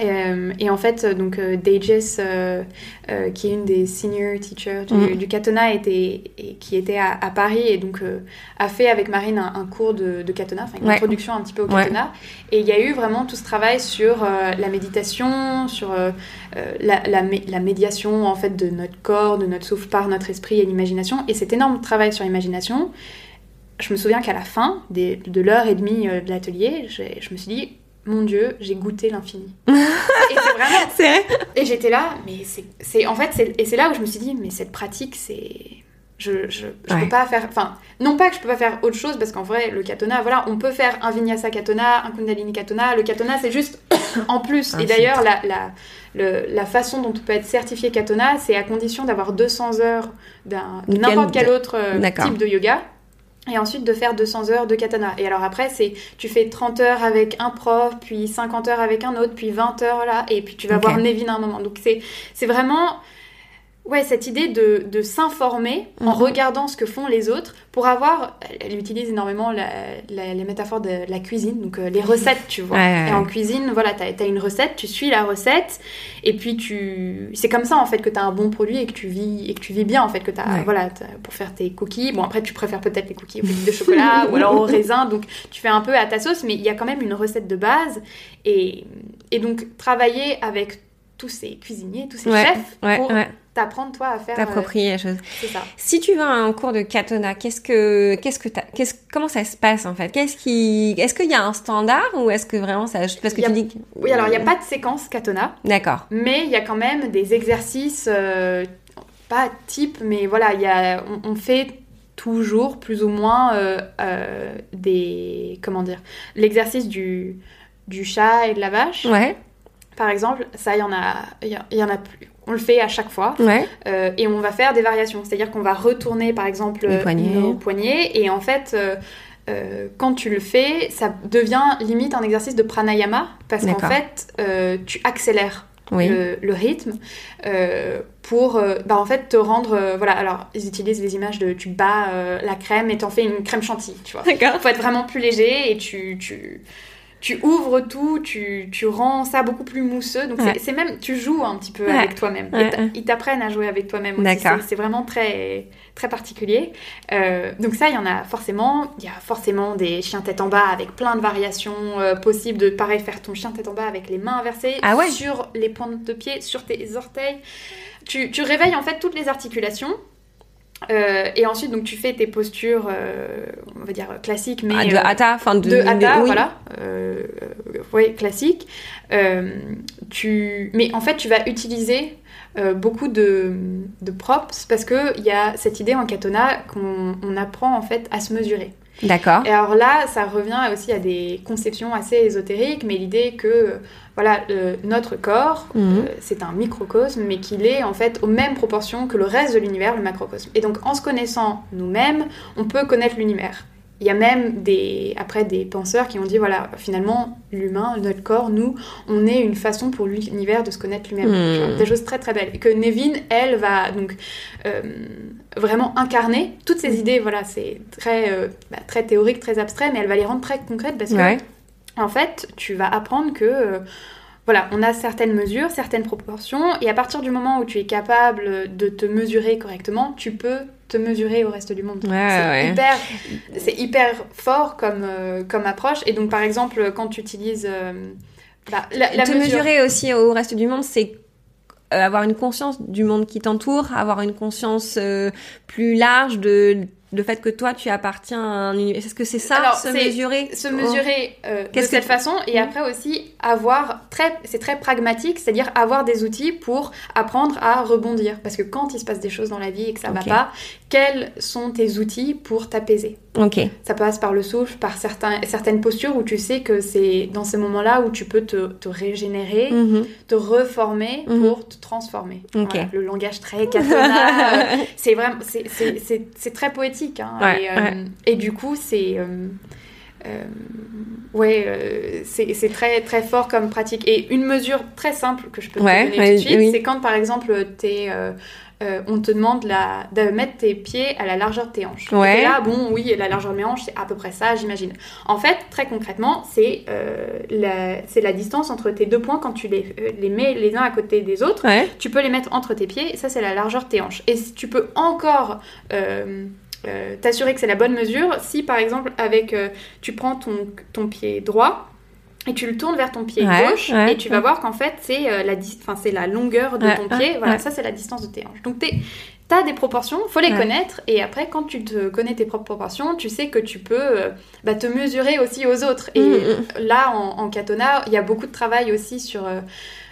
Speaker 2: Euh, et en fait, donc euh, Dages, euh, euh, qui est une des senior teachers du, du Katona, était, et qui était à, à Paris et donc a fait avec Marine un, un cours de, de Katona, enfin une
Speaker 1: Ouais.
Speaker 2: introduction un petit peu au
Speaker 1: Ouais.
Speaker 2: Katona. Et il y a eu vraiment tout ce travail sur la méditation, sur la, la, mé- la médiation en fait de notre corps, de notre souffle par notre esprit et l'imagination. Et cet énorme travail sur l'imagination, je me souviens qu'à la fin des- de l'heure et demie de l'atelier, je me suis dit, mon Dieu, j'ai goûté l'infini. et c'est vraiment.
Speaker 1: Vrai
Speaker 2: Et j'étais là, mais c'est, en fait, c'est, et c'est là où je me suis dit, mais cette pratique, c'est, je, je, je
Speaker 1: Ouais.
Speaker 2: peux pas faire, enfin, non pas que je peux pas faire autre chose, parce qu'en vrai, le katona, voilà, on peut faire un vinyasa katona, un kundalini katona. Le katona, c'est juste en plus.
Speaker 1: Un
Speaker 2: et d'ailleurs, la, la, le- la façon dont on peut être certifié katona, c'est à condition d'avoir 200 heures d'un, n'importe quel autre euh, type de yoga. Et ensuite de faire 200 heures de katana. Et alors après, c'est tu fais 30 heures avec un prof, puis 50 heures avec un autre, puis 20 heures là, et puis tu vas voir Nevin à un moment. Donc c'est c'est vraiment ouais cette idée de, de s'informer en
Speaker 1: Mhm.
Speaker 2: regardant ce que font les autres pour avoir. Elle, utilise énormément la, la- les métaphores de la cuisine, donc euh, les recettes, tu vois.
Speaker 1: Ouais, ouais,
Speaker 2: Et en cuisine, voilà, t'as as une recette, tu suis la recette, et puis tu. C'est comme ça en fait que t'as un bon produit et que tu vis et que tu vis bien en fait que t'as
Speaker 1: Ouais.
Speaker 2: voilà pour faire tes cookies. Bon après tu préfères peut-être les cookies au de chocolat ou alors au raisin, donc tu fais un peu à ta sauce, mais il y a quand même une recette de base et et donc travailler avec tous ces cuisiniers, tous ces chefs pour. T'apprendre toi à faire. euh,
Speaker 1: T'approprier la chose.
Speaker 2: c'est ça.
Speaker 1: Si tu vas à un cours de katona, qu'est-ce que, qu'est-ce que qu'est-ce, comment ça se passe en fait? Qu'est-ce qui, est-ce qu'il y a un standard ou est-ce que vraiment ça, parce que
Speaker 2: a-
Speaker 1: tu dis, que-
Speaker 2: Oui alors il n'y a pas de séquence katona.
Speaker 1: D'accord.
Speaker 2: Mais il y a quand même des exercices, euh, pas type, mais voilà, il y a, on, on fait toujours plus ou moins euh, euh, des. Comment dire L'exercice du, du chat et de la vache,
Speaker 1: Ouais,
Speaker 2: par exemple, ça, il y, en a, il y, a- il y en a plus. On le fait à chaque fois.
Speaker 1: ouais.
Speaker 2: Euh, et on va faire des variations. C'est-à-dire qu'on va retourner, par exemple,
Speaker 1: Les poignets.
Speaker 2: nos poignets. Et en fait, euh, euh, quand tu le fais, ça devient limite un exercice de pranayama. Parce qu'en fait, tu accélères
Speaker 1: Oui.
Speaker 2: le, le rythme euh, pour euh, bah, en fait te rendre euh, voilà alors ils utilisent les images de tu bats la crème et t'en fais une crème chantilly tu vois
Speaker 1: D'accord.
Speaker 2: faut être vraiment plus léger et tu tu tu ouvres tout, tu, tu rends ça beaucoup plus mousseux. Donc
Speaker 1: Ouais.
Speaker 2: c'est- même, tu joues un petit peu
Speaker 1: Ouais.
Speaker 2: avec toi-même.
Speaker 1: Ouais.
Speaker 2: Ils t'apprennent à jouer avec toi-même aussi.
Speaker 1: D'accord.
Speaker 2: C'est- C'est vraiment très, très particulier. Euh, donc ça, il y en a forcément. Il y a forcément des chiens tête en bas avec plein de variations euh, possibles. De pareil, faire ton chien tête en bas avec les mains inversées
Speaker 1: Ah
Speaker 2: sur les pointes de pied, sur tes orteils. Tu, tu réveilles en fait toutes les articulations. Euh, et ensuite, donc, tu fais tes postures, euh, on va dire classiques, mais
Speaker 1: Ah, de
Speaker 2: euh,
Speaker 1: hatha, enfin de,
Speaker 2: de hatha,
Speaker 1: oui.
Speaker 2: voilà, euh, oui, classique. Tu, mais en fait, tu vas utiliser beaucoup de, de props parce que il y a cette idée en katona qu'on on apprend en fait à se mesurer.
Speaker 1: D'accord.
Speaker 2: Et alors là, ça revient aussi à des conceptions assez ésotériques, mais l'idée que voilà, euh, notre corps,
Speaker 1: Mhm.
Speaker 2: euh, c'est un microcosme, mais qu'il est en fait aux mêmes proportions que le reste de l'univers, le macrocosme. Et donc, en se connaissant nous-mêmes, on peut connaître l'univers. Il y a même des, après des penseurs qui ont dit voilà, finalement, l'humain, notre corps, nous, on est une façon pour l'univers de se connaître lui-même.
Speaker 1: Hmm.
Speaker 2: Des choses très très belles. Et que Nevin, elle, va donc euh, vraiment incarner toutes ces idées. Voilà, c'est très, euh, bah, très théorique, très abstrait, mais elle va les rendre très concrètes parce que
Speaker 1: Ouais.
Speaker 2: en fait, tu vas apprendre que euh, voilà, on a certaines mesures, certaines proportions, et à partir du moment où tu es capable de te mesurer correctement, tu peux te mesurer au reste du monde.
Speaker 1: Ouais,
Speaker 2: c'est
Speaker 1: ouais.
Speaker 2: hyper, fort comme euh, comme approche. Et donc, par exemple, quand tu utilises euh, bah, la, la
Speaker 1: te
Speaker 2: mesure-
Speaker 1: mesurer aussi au reste du monde, c'est euh, avoir une conscience du monde qui t'entoure, avoir une conscience euh, plus large de le fait que toi tu appartiens à un univers. Est-ce que c'est ça,
Speaker 2: Alors,
Speaker 1: se mesurer
Speaker 2: se
Speaker 1: Oh.
Speaker 2: mesurer euh, de
Speaker 1: que
Speaker 2: cette façon et
Speaker 1: Mhm.
Speaker 2: après aussi avoir très c'est très pragmatique c'est-à-dire avoir des outils pour apprendre à rebondir parce que quand il se passe des choses dans la vie et que ça
Speaker 1: Ok.
Speaker 2: va pas quels sont tes outils pour t'apaiser?
Speaker 1: Ok.
Speaker 2: ça passe par le souffle par certains, certaines postures où tu sais que c'est dans ces moments-là où tu peux te, te régénérer
Speaker 1: Mhm.
Speaker 2: te reformer
Speaker 1: Mhm.
Speaker 2: pour te transformer
Speaker 1: Ok.
Speaker 2: Voilà, le langage très katana euh, c'est vraiment c'est- très poétique hein,
Speaker 1: Ouais,
Speaker 2: et, euh,
Speaker 1: ouais.
Speaker 2: et du coup c'est euh, ouais c'est très très fort comme pratique et une mesure très simple que je peux te
Speaker 1: Ouais,
Speaker 2: donner tout de suite
Speaker 1: oui.
Speaker 2: c'est quand par exemple t'es euh, euh, on te demande la, de mettre tes pieds à la largeur de tes hanches.
Speaker 1: Ouais.
Speaker 2: Et là, bon, oui, la largeur de mes hanches, c'est à peu près ça, j'imagine. En fait, très concrètement, c'est euh, la, distance entre tes deux points quand tu les, euh, les mets les uns à côté des autres.
Speaker 1: Ouais.
Speaker 2: Tu peux les mettre entre tes pieds, et ça, c'est la largeur de tes hanches. Et si tu peux encore. t'assurer que c'est la bonne mesure si par exemple avec tu prends ton, ton pied droit et tu le tournes vers ton pied
Speaker 1: Ouais,
Speaker 2: gauche
Speaker 1: ouais,
Speaker 2: et tu vas
Speaker 1: ouais.
Speaker 2: voir qu'en fait c'est euh, la c'est la longueur de ton pied voilà ça c'est la distance de tes hanches donc t'es T'as des proportions, faut les connaître, et après, quand tu te connais tes propres proportions, tu sais que tu peux euh, bah, te mesurer aussi aux autres. Et
Speaker 1: Mm,
Speaker 2: là, en, en Katona, il y a beaucoup de travail aussi sur. euh,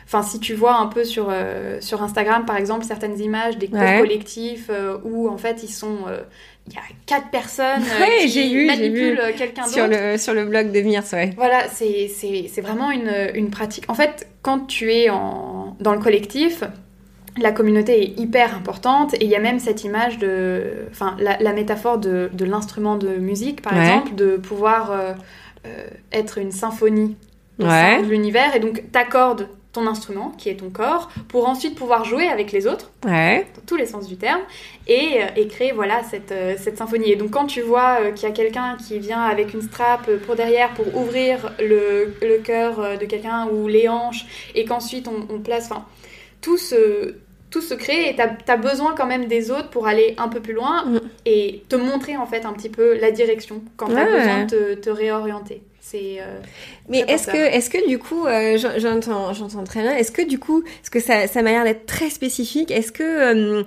Speaker 2: Enfin, si tu vois un peu sur, euh, sur Instagram, par exemple, certaines images des cours
Speaker 1: Ouais.
Speaker 2: collectifs euh, où en fait ils sont. euh, Il y a quatre personnes euh,
Speaker 1: Ouais,
Speaker 2: qui
Speaker 1: j'ai vu,
Speaker 2: manipulent euh, quelqu'un
Speaker 1: Sur
Speaker 2: d'autre.
Speaker 1: le, sur le blog de Mirs, ouais.
Speaker 2: Voilà, c'est c'est- c'est vraiment une, une pratique. En fait, quand tu es en, dans le collectif, la communauté est hyper importante et il y a même cette image de. Enfin, la, la métaphore de, de l'instrument de musique, par
Speaker 1: Ouais.
Speaker 2: exemple, de pouvoir euh, euh, être une symphonie
Speaker 1: Ouais.
Speaker 2: de l'univers et donc t'accordes ton instrument, qui est ton corps, pour ensuite pouvoir jouer avec les autres
Speaker 1: Ouais.
Speaker 2: dans tous les sens du terme, et, euh, et créer voilà, cette, euh, cette symphonie. Et donc quand tu vois euh, qu'il y a quelqu'un qui vient avec une strap pour derrière pour ouvrir le, le cœur de quelqu'un ou les hanches, et qu'ensuite on, on place... Enfin, tout se, tout se crée et tu as, besoin quand même des autres pour aller un peu plus loin
Speaker 1: Mm.
Speaker 2: et te montrer en fait un petit peu la direction quand tu as
Speaker 1: Ouais.
Speaker 2: besoin de te, te réorienter. C'est... euh,
Speaker 1: Mais est-ce que, est-ce que du coup, euh, j'en- j'entends, j'entends très bien. Est-ce que du coup, parce que ça, ça m'a l'air d'être très spécifique. Est-ce que euh,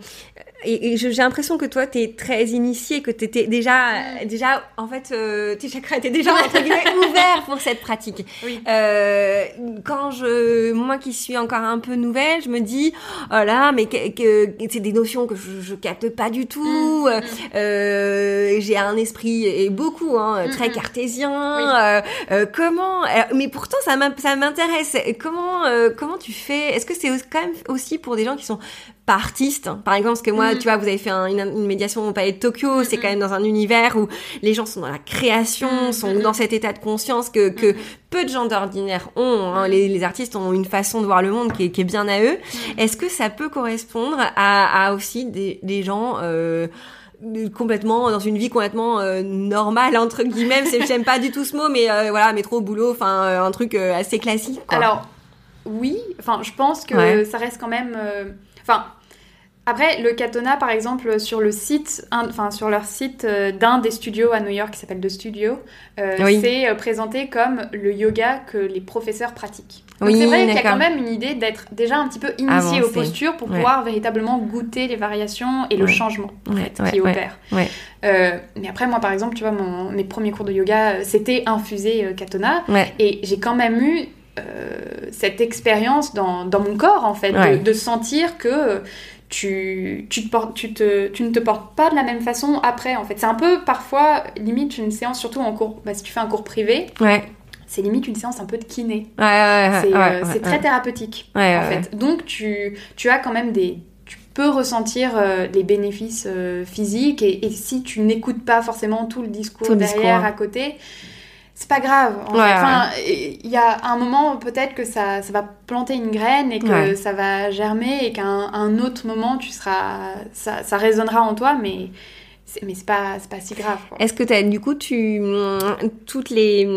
Speaker 1: et, et j'ai l'impression que toi, t'es très initié, que t'étais déjà, déjà, en fait, euh, tes chakras étaient déjà entre guillemets ouverts pour cette pratique.
Speaker 2: Oui.
Speaker 1: Euh, quand je, moi qui suis encore un peu nouvelle, je me dis, oh là, mais que, que- c'est des notions que je, je capte pas du tout.
Speaker 2: Mm,
Speaker 1: Euh, euh, j'ai un esprit et beaucoup, hein, très
Speaker 2: Mm, mm.
Speaker 1: cartésien.
Speaker 2: Oui.
Speaker 1: Euh, euh, comment Mais pourtant, ça m'in- ça m'intéresse. Comment euh, comment tu fais? Est-ce que c'est quand même aussi pour des gens qui sont pas artistes Par exemple, parce que moi,
Speaker 2: Mm.
Speaker 1: tu vois, vous avez fait un- une, une médiation au Palais de Tokyo. C'est
Speaker 2: Mm,
Speaker 1: quand même dans un univers où les gens sont dans la création,
Speaker 2: Mm,
Speaker 1: sont
Speaker 2: mm,
Speaker 1: dans cet état de conscience que, que
Speaker 2: Mm.
Speaker 1: peu de gens d'ordinaire ont. hein.
Speaker 2: Mm.
Speaker 1: Les, les artistes ont une façon de voir le monde qui est, qui est bien à eux.
Speaker 2: Mm.
Speaker 1: Est-ce que ça peut correspondre à, à aussi des, des gens euh, complètement dans une vie complètement euh, normale entre guillemets? C'est j'aime pas du tout ce mot mais euh, voilà métro boulot enfin euh, un truc assez classique quoi.
Speaker 2: Alors, oui, enfin, je pense que
Speaker 1: Ouais.
Speaker 2: ça reste quand même. Enfin. Après, le Katona, par exemple, sur le site, enfin sur leur site euh, d'un des studios à New York qui s'appelle The Studio, euh,
Speaker 1: Oui.
Speaker 2: c'est euh, présenté comme le yoga que les professeurs pratiquent. Donc
Speaker 1: Oui,
Speaker 2: c'est vrai qu'il y a quand même une idée d'être déjà un petit peu initié aux postures pour
Speaker 1: Ouais.
Speaker 2: pouvoir véritablement goûter les variations et le changement en
Speaker 1: Ouais,
Speaker 2: fait,
Speaker 1: ouais,
Speaker 2: qui opère. Euh, mais après, moi, par exemple, tu vois, mon- mes premiers cours de yoga, c'était infusé euh, Katona. Et j'ai quand même eu cette expérience dans, dans mon corps, en fait, de- sentir que tu, tu, te portes, tu, te, tu ne te portes pas de la même façon après, en fait. C'est un peu, parfois, limite une séance, surtout en cours, bah, si tu fais un cours privé,
Speaker 1: ouais
Speaker 2: c'est limite une séance un peu de kiné.
Speaker 1: ouais ouais
Speaker 2: C'est
Speaker 1: ouais,
Speaker 2: euh, très thérapeutique,
Speaker 1: Ouais,
Speaker 2: en fait. Donc, tu, tu as quand même des... Tu peux ressentir euh, les bénéfices euh, physiques et, et si tu n'écoutes pas forcément tout le discours
Speaker 1: Tout le
Speaker 2: derrière
Speaker 1: discours.
Speaker 2: à côté, c'est pas grave. en
Speaker 1: Ouais,
Speaker 2: fait. Enfin, il y a un moment peut-être que ça, ça va planter une graine et que
Speaker 1: Ouais.
Speaker 2: ça va germer et qu'à un, un autre moment tu seras, ça, ça résonnera en toi, mais mais c'est pas, c'est pas si grave.
Speaker 1: Est-ce que t'as du coup tu toutes les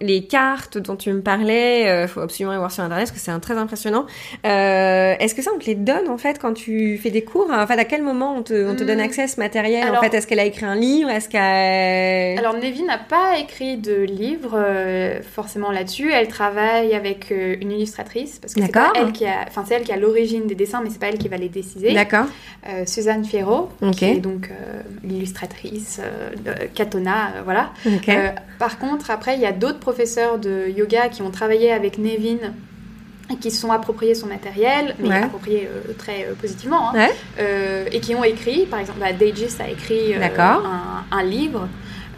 Speaker 1: les cartes dont tu me parlais, euh, faut absolument les voir sur internet parce que c'est un- très impressionnant. Euh, Est-ce que ça on te les donne en fait quand tu fais des cours? En fait, à quel moment on te, on te donne
Speaker 2: Hum.
Speaker 1: accès à ce matériel En fait, est-ce qu'elle a écrit un livre? Est-ce qu'elle
Speaker 2: Alors Nevi n'a pas écrit de livre euh, forcément là-dessus. Elle travaille avec euh, une illustratrice parce que c'est elle qui a, enfin c'est elle qui a l'origine des dessins, mais c'est pas elle qui va les décider.
Speaker 1: D'accord.
Speaker 2: Suzanne Fierro, qui est donc l'illustratrice euh, Katona, euh, voilà. Euh, par contre, après, il y a d'autres professeurs de yoga qui ont travaillé avec Nevin et qui se sont appropriés son matériel, mais
Speaker 1: Ouais.
Speaker 2: appropriés euh, très euh, positivement, hein,
Speaker 1: Ouais.
Speaker 2: euh, et qui ont écrit, par exemple, bah, a écrit un, un livre,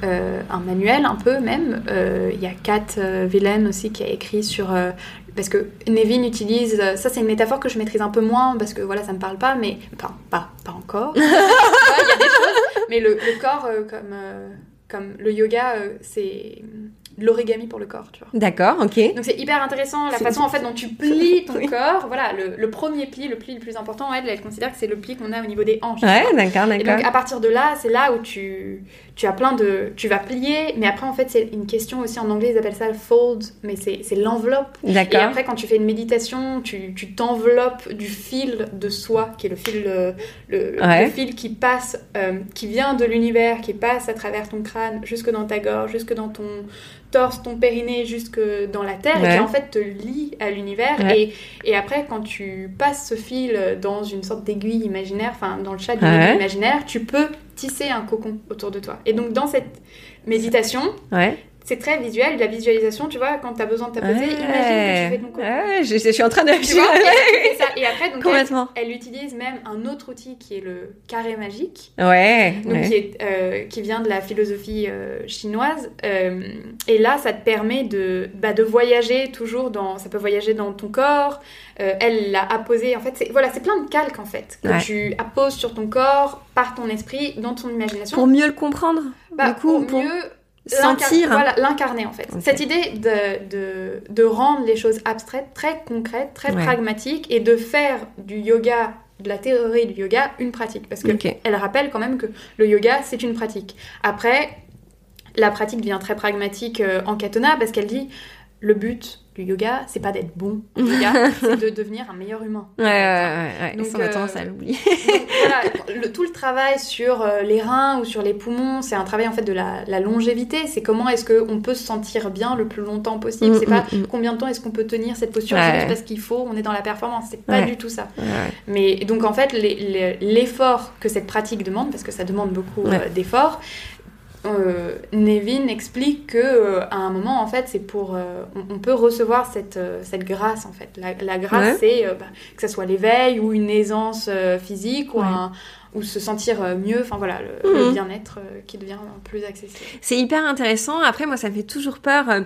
Speaker 2: un manuel un peu même. Il y a Kat Villen aussi qui a écrit sur... parce que Nevin utilise... Ça, c'est une métaphore que je maîtrise un peu moins, parce que voilà, ça me parle pas, mais... Enfin, pas, pas encore. Ouais, Il y a des choses, mais le, le corps, euh, comme, euh, comme le yoga, euh, c'est l'origami pour le corps, tu vois.
Speaker 1: D'accord, ok.
Speaker 2: Donc c'est hyper intéressant la façon en fait dont tu plies ton corps. Voilà, le, le, premier pli, le pli le plus important, elle, elle considère que c'est le pli qu'on a au niveau des hanches.
Speaker 1: Ouais, d'accord,
Speaker 2: Et donc
Speaker 1: d'accord.
Speaker 2: à partir de là, c'est là où tu, tu as plein de... Tu vas plier, mais après en fait c'est une question aussi en anglais, ils appellent ça le fold, mais c'est c'est l'enveloppe. Et après quand tu fais une méditation, tu tu t'enveloppes du fil de soi, qui est le fil, le, le-
Speaker 1: Ouais.
Speaker 2: le fil qui passe, euh, qui vient de l'univers, qui passe à travers ton crâne, jusque dans ta gorge, jusque dans ton torse, ton périnée, jusque dans la terre,
Speaker 1: Ouais.
Speaker 2: et qui en fait te lie à l'univers.
Speaker 1: Ouais.
Speaker 2: Et, et après, quand tu passes ce fil dans une sorte d'aiguille imaginaire, enfin dans le chat d'une aiguille imaginaire, tu peux tisser un cocon autour de toi. Et donc dans cette méditation. C'est très visuel, la visualisation, tu vois, quand tu as besoin de t'apposer, imagine que tu fais ton.
Speaker 1: Ouais, je, je suis en train de...
Speaker 2: Tu vois, et, ça. Et après, donc, elle,
Speaker 1: Complètement.
Speaker 2: elle utilise même un autre outil qui est le carré magique.
Speaker 1: Ouais,
Speaker 2: Donc,
Speaker 1: ouais.
Speaker 2: qui, est, euh, qui vient de la philosophie euh, chinoise. Euh, et là, ça te permet de, bah, de voyager toujours dans. Ça peut voyager dans ton corps. Elle l'a apposé. En fait, c'est voilà, c'est plein de calques en fait que
Speaker 1: Ouais.
Speaker 2: tu apposes sur ton corps, par ton esprit, dans ton imagination.
Speaker 1: Pour mieux le comprendre,
Speaker 2: Bah,
Speaker 1: du coup,
Speaker 2: pour
Speaker 1: pour
Speaker 2: mieux
Speaker 1: sentir.
Speaker 2: Voilà, l'incarner en fait. Cette idée de, de, de rendre les choses abstraites, très concrètes, très
Speaker 1: Ouais.
Speaker 2: pragmatiques et de faire du yoga, de la théorie du yoga, une pratique. Parce que
Speaker 1: Ok.
Speaker 2: elle rappelle quand même que le yoga, c'est une pratique. Après, la pratique devient très pragmatique euh, en katana parce qu'elle dit le but du yoga, c'est pas d'être bon yoga, c'est de devenir un meilleur humain.
Speaker 1: Ouais, ouais, ouais.
Speaker 2: Donc,
Speaker 1: Ça, on a tendance à l'oublier.
Speaker 2: Donc, voilà, le- tout le travail sur euh, les reins ou sur les poumons, c'est un travail en fait de la, la longévité. C'est comment est-ce qu'on peut se sentir bien le plus longtemps possible.
Speaker 1: Mm,
Speaker 2: c'est pas
Speaker 1: mm, mm.
Speaker 2: combien de temps est-ce qu'on peut tenir cette posture
Speaker 1: Ouais.
Speaker 2: parce qu'il faut, on est dans la performance. C'est pas du tout ça. Mais donc en fait, l'effort que cette pratique demande, parce que ça demande beaucoup euh, d'efforts, euh, Nevin explique que euh, à un moment en fait c'est pour euh, on, on peut recevoir cette, euh, cette grâce en fait la, la grâce
Speaker 1: Ouais.
Speaker 2: c'est euh, bah, que ce soit l'éveil ou une aisance euh, physique ou
Speaker 1: Ouais.
Speaker 2: un ou se sentir euh, mieux enfin voilà le, le
Speaker 1: Mhm.
Speaker 2: bien-être euh, qui devient plus accessible
Speaker 1: C'est hyper intéressant. Après, moi, ça me fait toujours peur euh,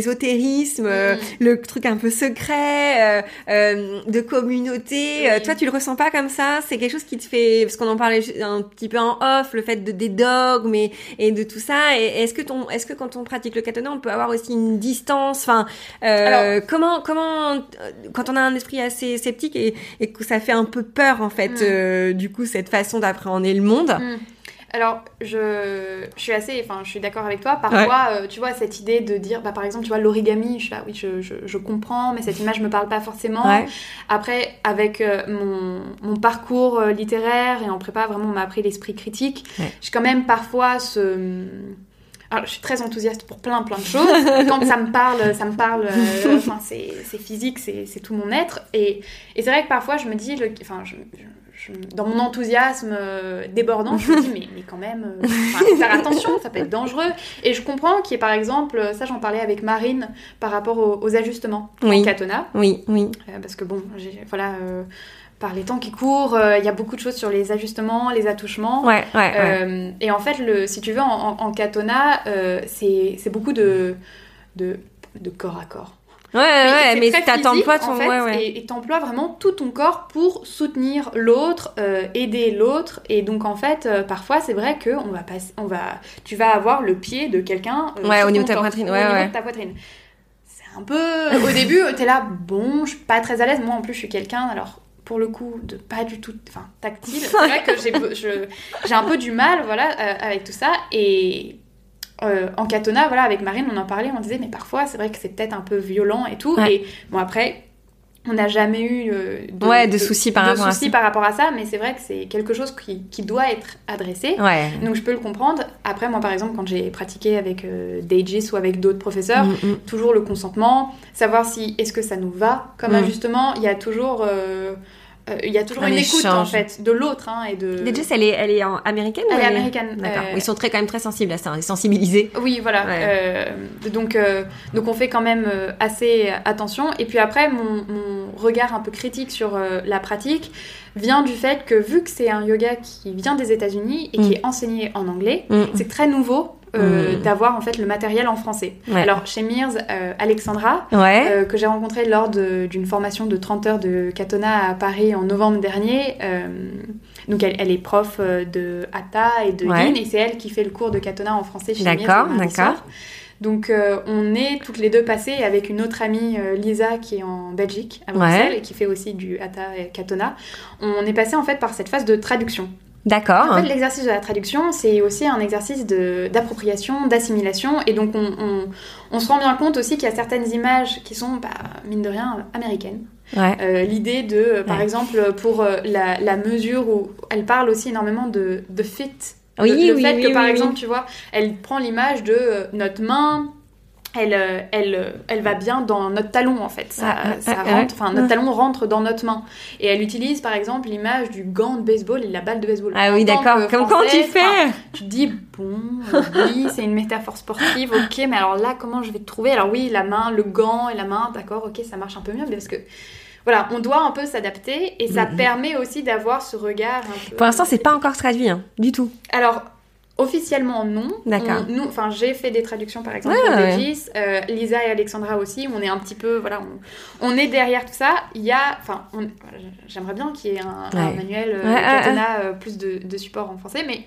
Speaker 1: l'ésotérisme, euh,
Speaker 2: Mm.
Speaker 1: le truc un peu secret, euh, de communauté.
Speaker 2: Oui.
Speaker 1: toi, tu le ressens pas comme ça? C'est quelque chose qui te fait, parce qu'on en parlait un petit peu en off, le fait de des dogmes et, et de tout ça. Est-ce que ton, est-ce que quand on pratique le katana, on peut avoir aussi une distance? Enfin, euh,
Speaker 2: Alors-
Speaker 1: comment, comment, quand on a un esprit assez sceptique et, et que ça fait un peu peur en fait,
Speaker 2: Mm.
Speaker 1: du coup, cette façon d'appréhender le monde.
Speaker 2: Mm. Alors, je, je suis assez, enfin, je suis d'accord avec toi. Parfois, euh, tu vois, cette idée de dire, bah, par exemple, tu vois, l'origami, je suis là, oui, je, je, je comprends, mais cette image me parle pas forcément.
Speaker 1: Ouais.
Speaker 2: Après, avec euh, mon, mon parcours euh, littéraire et en prépa, vraiment, on m'a appris l'esprit critique.
Speaker 1: Ouais.
Speaker 2: J'ai quand même parfois ce. Alors, je suis très enthousiaste pour plein, plein de choses. Quand ça me parle, ça me parle. euh, Enfin, c'est physique, c'est c'est tout mon être. Et, et c'est vrai que parfois, je me dis, le, enfin, je, je- dans mon enthousiasme euh, débordant, je me dis, mais, mais quand même, euh, faut faire attention, ça peut être dangereux. Et je comprends qu'il y ait, par exemple, ça, j'en parlais avec Marine par rapport aux, aux ajustements
Speaker 1: Oui.
Speaker 2: en katana.
Speaker 1: Oui, oui.
Speaker 2: Euh, parce que bon, voilà, par les temps qui courent, euh, il y a beaucoup de choses sur les ajustements, les attouchements.
Speaker 1: Ouais, ouais, ouais.
Speaker 2: Et en fait, le, si tu veux, en, en, en katana, euh, c'est c'est beaucoup de, de, de corps à corps.
Speaker 1: Ouais, ouais, mais t'attends pas ton.
Speaker 2: en fait,
Speaker 1: ouais, ouais.
Speaker 2: Et t'emploies vraiment tout ton corps pour soutenir l'autre, euh, aider l'autre. Et donc, en fait, euh, parfois, c'est vrai que on va passer, on va, tu vas avoir le pied de quelqu'un. euh,
Speaker 1: Ouais, au niveau de ta poitrine,
Speaker 2: au
Speaker 1: ouais,
Speaker 2: niveau
Speaker 1: ouais.
Speaker 2: de ta poitrine. C'est un peu. Au début, t'es là, bon, je suis pas très à l'aise. Moi, en plus, je suis quelqu'un, alors. Pour le coup, de pas du tout, enfin, tactile. C'est vrai que j'ai un peu du mal, voilà, euh, avec tout ça. Et euh, en katana, voilà, avec Marine, on en parlait, on disait, mais parfois, c'est vrai que c'est peut-être un peu violent et tout.
Speaker 1: Ouais.
Speaker 2: Et bon, après, on n'a jamais eu euh, de,
Speaker 1: Ouais, de soucis par
Speaker 2: de
Speaker 1: rapport à
Speaker 2: soucis
Speaker 1: ça.
Speaker 2: par rapport à ça, mais c'est vrai que c'est quelque chose qui, qui doit être adressé.
Speaker 1: Ouais.
Speaker 2: Donc je peux le comprendre. Après, moi, par exemple, quand j'ai pratiqué avec euh, Daegis ou avec d'autres professeurs,
Speaker 1: Mm, mm.
Speaker 2: toujours le consentement, savoir si est-ce que ça nous va? Comme
Speaker 1: Mm.
Speaker 2: ajustement. Il y a toujours, euh, il y a toujours
Speaker 1: Un
Speaker 2: une écoute en fait de l'autre hein, et de.
Speaker 1: Déjà, elle est, elle est américaine ou
Speaker 2: Elle est américaine.
Speaker 1: D'accord.
Speaker 2: Euh,
Speaker 1: Ils sont très, quand même très sensibles à ça, hein, sensibilisés.
Speaker 2: Oui, voilà.
Speaker 1: Ouais.
Speaker 2: Euh, donc, euh, donc on fait quand même euh, assez attention. Et puis après, mon, mon regard un peu critique sur euh, la pratique vient du fait que vu que c'est un yoga qui vient des États-Unis et qui
Speaker 1: Mm.
Speaker 2: est enseigné en anglais,
Speaker 1: Mm.
Speaker 2: c'est très nouveau euh,
Speaker 1: Mm.
Speaker 2: d'avoir en fait le matériel en français.
Speaker 1: Ouais.
Speaker 2: Alors chez Mears, euh, Alexandra,
Speaker 1: Ouais.
Speaker 2: euh, que j'ai rencontrée lors d'une formation de 30 heures de katana à Paris en novembre dernier. euh, donc elle, elle est prof de Hatha et de
Speaker 1: Ouais.
Speaker 2: Yin et c'est elle qui fait le cours de katana en français chez Mears
Speaker 1: D'accord, d'accord.
Speaker 2: Donc euh, on est toutes les deux passées avec une autre amie euh, Lisa qui est en Belgique à Bruxelles et qui fait aussi du Hatha et Katona. On est passé en fait par cette phase de traduction.
Speaker 1: D'accord.
Speaker 2: En fait, l'exercice de la traduction, c'est aussi un exercice d'appropriation, d'assimilation. Et donc, on, on- on se rend bien compte aussi qu'il y a certaines images qui sont, bah, mine de rien, américaines.
Speaker 1: Ouais.
Speaker 2: Euh, L'idée de, euh, par
Speaker 1: Ouais.
Speaker 2: exemple, pour euh, la, la mesure où elle parle aussi énormément de, de fit.
Speaker 1: Oui,
Speaker 2: le, le
Speaker 1: oui,
Speaker 2: fait
Speaker 1: oui,
Speaker 2: que, par exemple, tu vois, elle prend l'image de notre main. Elle, euh, elle, euh, elle va bien dans notre talon en fait. Ça,
Speaker 1: Ah, ah,
Speaker 2: ça
Speaker 1: ah,
Speaker 2: rentre, enfin notre talon rentre dans notre main. Et elle utilise par exemple l'image du gant de baseball et de la balle de baseball.
Speaker 1: Ah oui, d'accord. Comme quand tu fais.
Speaker 2: tu te dis, bon, oui, c'est une métaphore sportive, ok, mais alors là, comment je vais te trouver? Alors oui, la main, le gant et la main, d'accord, ok, ça marche un peu mieux, mais parce que, voilà, on doit un peu s'adapter, et ça
Speaker 1: Mhm.
Speaker 2: permet aussi d'avoir ce regard un peu...
Speaker 1: Pour l'instant, c'est pas encore traduit, hein, du tout.
Speaker 2: Alors, officiellement, non.
Speaker 1: D'accord.
Speaker 2: Enfin, j'ai fait des traductions, par exemple,
Speaker 1: Ouais,
Speaker 2: pour
Speaker 1: ouais.
Speaker 2: Euh, Lisa et Alexandra aussi, on est un petit peu, voilà, on, on est derrière tout ça. Il y a, enfin, j'aimerais bien qu'il y ait un, manuel euh,
Speaker 1: Ouais,
Speaker 2: Katana, euh, plus de, de support en français, mais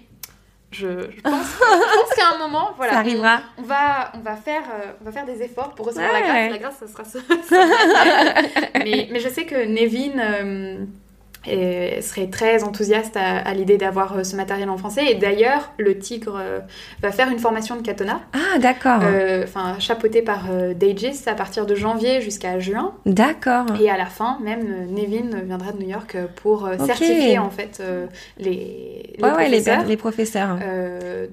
Speaker 2: je, je pense, qu'à un moment, voilà,
Speaker 1: Ça arrivera.
Speaker 2: on va, on va faire, euh, on va faire des efforts pour recevoir la grâce. La grâce, ça sera mais, mais je sais que Nevin est- serait très enthousiaste à, à l'idée d'avoir euh, ce matériel en français. Et d'ailleurs, le Tigre euh, va faire une formation de katana,
Speaker 1: Ah, d'accord.
Speaker 2: euh, enfin chapeautée par euh, Daegis à partir de janvier jusqu'à juin.
Speaker 1: D'accord.
Speaker 2: Et à la fin, même Nevin viendra de New York pour certifier en fait les, les
Speaker 1: Ouais, ouais, les,
Speaker 2: professeurs.
Speaker 1: les professeurs.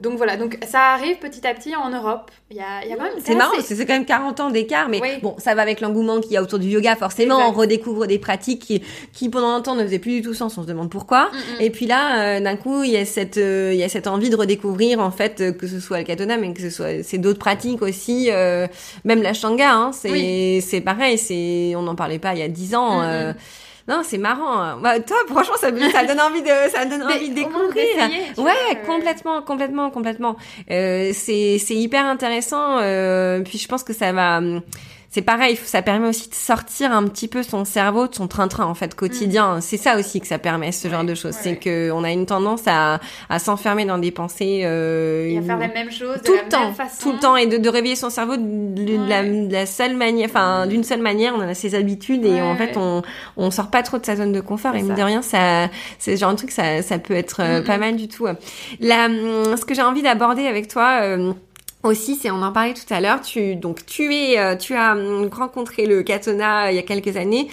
Speaker 2: Donc voilà, donc ça arrive petit à petit en Europe. Il y a, y a
Speaker 1: C'est marrant, c'est quand même 40 ans d'écart, mais
Speaker 2: Oui.
Speaker 1: bon, ça va avec l'engouement qu'il y a autour du yoga. Forcément,
Speaker 2: Exact.
Speaker 1: on redécouvre des pratiques qui, qui pendant un temps ne faisaient plus du tout sens. On se demande pourquoi.
Speaker 2: Mm, mm.
Speaker 1: Et puis là, euh, d'un coup, il y a cette, euh, il y a cette envie de redécouvrir en fait euh, que ce soit le katana, mais que ce soit c'est d'autres pratiques aussi. même la shanga, hein, c'est
Speaker 2: Oui.
Speaker 1: c'est pareil. C'est on n'en parlait pas il y a 10 ans.
Speaker 2: Mm,
Speaker 1: Non, c'est marrant. Bah, toi, franchement, ça, ça donne envie de, ça donne envie de découvrir. Ouais,
Speaker 2: vois,
Speaker 1: complètement, complètement, complètement. Euh, c'est, c'est hyper intéressant. Euh, puis je pense que ça va. C'est pareil, ça permet aussi de sortir un petit peu son cerveau de son train-train en fait quotidien. C'est ça aussi que ça permet ce genre de choses.
Speaker 2: ouais,
Speaker 1: c'est que on a une tendance à, à s'enfermer dans des pensées. Euh,
Speaker 2: Et à faire la même chose
Speaker 1: tout
Speaker 2: de la
Speaker 1: le temps,
Speaker 2: même façon.
Speaker 1: tout le temps, et de, de réveiller son cerveau de, de la, de la seule manière, enfin d'une seule manière. On a ses habitudes et en fait on on sort pas trop de sa zone de confort. Et mine de rien, ça c'est ce genre de truc, ça ça peut être euh,
Speaker 2: Mm,
Speaker 1: pas
Speaker 2: mm.
Speaker 1: mal du tout. La, hum, ce que j'ai envie d'aborder avec toi. euh, aussi, c'est on en parlait tout à l'heure. Tu donc tu es, euh, tu as hum, rencontré le Katona euh, il y a quelques années.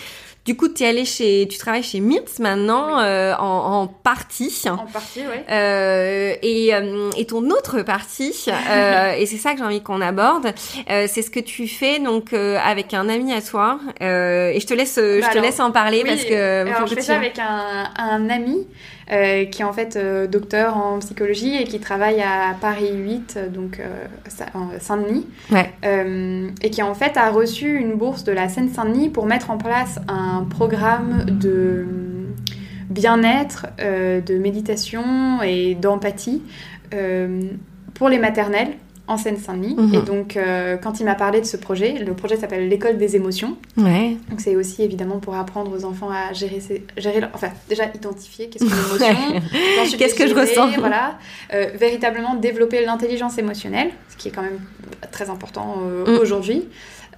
Speaker 1: Du coup, tu es allé chez, tu travailles chez Mirtz maintenant euh, en, en partie.
Speaker 2: En partie.
Speaker 1: Euh, et, euh, et ton autre partie, et c'est ça que j'ai envie qu'on aborde, c'est ce que tu fais donc avec un ami à toi. Et je te laisse, je
Speaker 2: Bah
Speaker 1: te laisse en parler
Speaker 2: Oui,
Speaker 1: parce que faut
Speaker 2: alors
Speaker 1: que
Speaker 2: je fais
Speaker 1: tu-
Speaker 2: ça avec un, un ami euh, qui est en fait euh, docteur en psychologie et qui travaille à Paris 8, euh, donc euh, Sa- en Saint-Denis,
Speaker 1: Ouais.
Speaker 2: et qui en fait a reçu une bourse de la Seine-Saint-Denis pour mettre en place un programme de bien-être, de méditation et d'empathie pour les maternelles en Seine-Saint-Denis.
Speaker 1: Mhm.
Speaker 2: Et donc, euh, quand il m'a parlé de ce projet, le projet s'appelle l'école des émotions.
Speaker 1: Ouais.
Speaker 2: Donc c'est aussi évidemment pour apprendre aux enfants à gérer, ses- gérer leur- enfin déjà identifier qu'est-ce qu'une émotion,
Speaker 1: Qu'est-ce que je ressens
Speaker 2: voilà, Euh, véritablement développer l'intelligence émotionnelle, ce qui est quand même très important euh,
Speaker 1: Mm.
Speaker 2: aujourd'hui.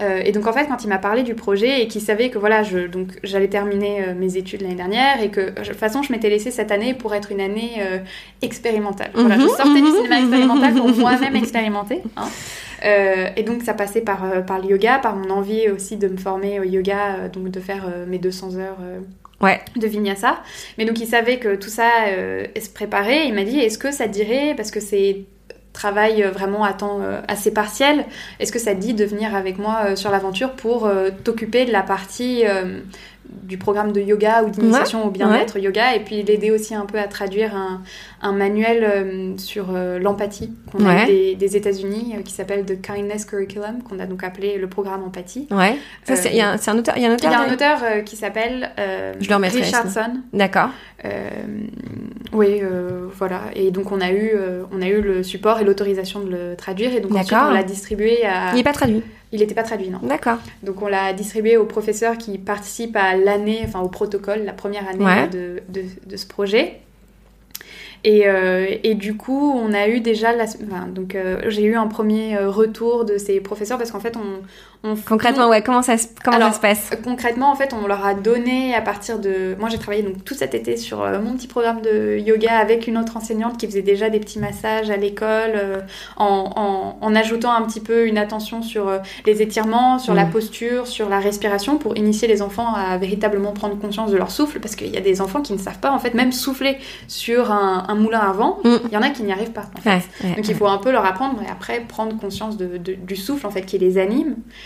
Speaker 2: Euh, et donc en fait quand il m'a parlé du projet et qu'il savait que voilà je donc j'allais terminer euh, mes études l'année dernière et que de toute façon je m'étais laissée cette année pour être une année euh, expérimentale. Voilà, je
Speaker 1: Mhm,
Speaker 2: sortais du cinéma
Speaker 1: mhm,
Speaker 2: expérimental pour moi-même expérimenter. hein. Euh, et donc ça passait par, euh, par le yoga, par mon envie aussi de me former au yoga, euh, donc de faire euh, mes 200 heures euh,
Speaker 1: Ouais.
Speaker 2: de vinyasa. Mais donc il savait que tout ça euh, se préparait. Il m'a dit est-ce que ça te dirait, parce que c'est travail euh, vraiment à temps euh, assez partiel, est-ce que ça te dit de venir avec moi euh, sur l'aventure pour t'occuper de la partie du programme de yoga ou d'initiation au bien-être yoga et puis l'aider aussi un peu à traduire un, un manuel euh, sur euh, l'empathie qu'on a
Speaker 1: Ouais.
Speaker 2: des, des États-Unis euh, qui s'appelle The Kindness Curriculum qu'on a donc appelé le programme empathie.
Speaker 1: Ouais. Il y a un- auteur, il y a un auteur.
Speaker 2: y a un auteur qui s'appelle
Speaker 1: Je le remettrai,
Speaker 2: Richardson.
Speaker 1: D'accord.
Speaker 2: Oui, voilà. Et donc on a eu, on a eu le support et l'autorisation de le traduire. Et donc ensuite on l'a distribué à.
Speaker 1: Il est pas traduit.
Speaker 2: Il n'était pas traduit, non.
Speaker 1: D'accord.
Speaker 2: Donc on l'a distribué aux professeurs qui participent à l'année, enfin au protocole, la première année
Speaker 1: Ouais.
Speaker 2: de, de, de ce projet. Et, euh, et, du coup, on a eu déjà la, enfin, donc euh, j'ai eu un premier euh, retour de ces professeurs parce qu'en fait, on, on
Speaker 1: concrètement, ouais, comment ça, se, comment ça se passe?
Speaker 2: Concrètement, en fait, on leur a donné à partir de, moi, j'ai travaillé donc tout cet été sur mon petit programme de yoga avec une autre enseignante qui faisait déjà des petits massages à l'école, en, en, en, ajoutant un petit peu une attention sur les étirements, sur la mm. posture, sur la respiration, pour initier les enfants à véritablement prendre conscience de leur souffle, parce qu'il y a des enfants qui ne savent pas en fait même souffler sur un moulin à vent, mm. il y en a qui n'y arrivent pas. En fait. Donc il faut un peu leur apprendre et après prendre conscience de, du souffle en fait qui les anime.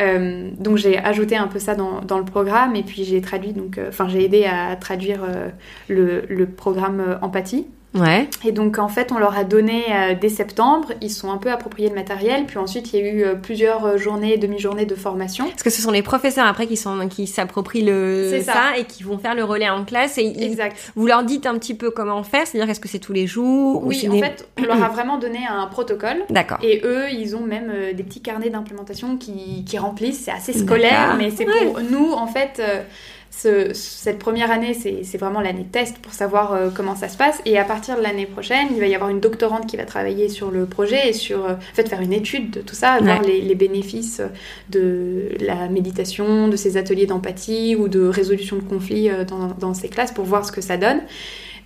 Speaker 2: Euh, donc j'ai ajouté un peu ça dans, dans le programme et puis j'ai traduit donc euh, enfin j'ai aidé à traduire euh, le, le, programme empathie
Speaker 1: Ouais.
Speaker 2: Et donc en fait, on leur a donné dès septembre, ils sont un peu appropriés le matériel, puis ensuite il y a eu plusieurs journées, demi-journées de formation.
Speaker 1: Parce que ce sont les professeurs après qui sont qui s'approprient le ça. et qui vont faire le relais en classe et
Speaker 2: exact.
Speaker 1: vous leur dites un petit peu comment faire, c'est-à-dire est-ce que c'est tous les jours
Speaker 2: Oui, en fait, on leur a vraiment donné un protocole.
Speaker 1: D'accord.
Speaker 2: Et eux, ils ont même des petits carnets d'implémentation qui, qui remplissent, c'est assez scolaire, mais c'est pour nous en fait cette première année, c'est vraiment l'année test pour savoir euh, comment ça se passe. Et à partir de l'année prochaine, il va y avoir une doctorante qui va travailler sur le projet et sur, euh, en fait, faire une étude de tout ça, voir les, bénéfices de la méditation, de ces ateliers d'empathie ou de résolution de conflits euh, dans, dans, ces classes pour voir ce que ça donne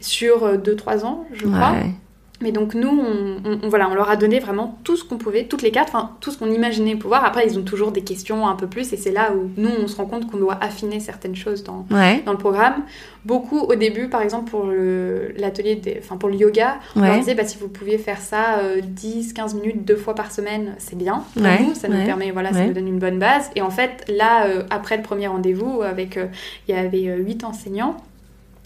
Speaker 2: sur 2-3 ans, je crois. Mais donc nous, on, voilà, on leur a donné vraiment tout ce qu'on pouvait, toutes les cartes, enfin tout ce qu'on imaginait pouvoir. Après, ils ont toujours des questions un peu plus, et c'est là où nous, on se rend compte qu'on doit affiner certaines choses dans, dans le programme. Beaucoup au début, par exemple pour l'atelier, enfin pour le yoga, on leur disait bah, si vous pouviez faire ça 10-15 euh, minutes deux fois par semaine, c'est bien. Pour nous, ça nous permet, voilà, ça nous donne une bonne base. Et en fait, là, euh, après le premier rendez-vous, avec, euh, il y avait 8 enseignants,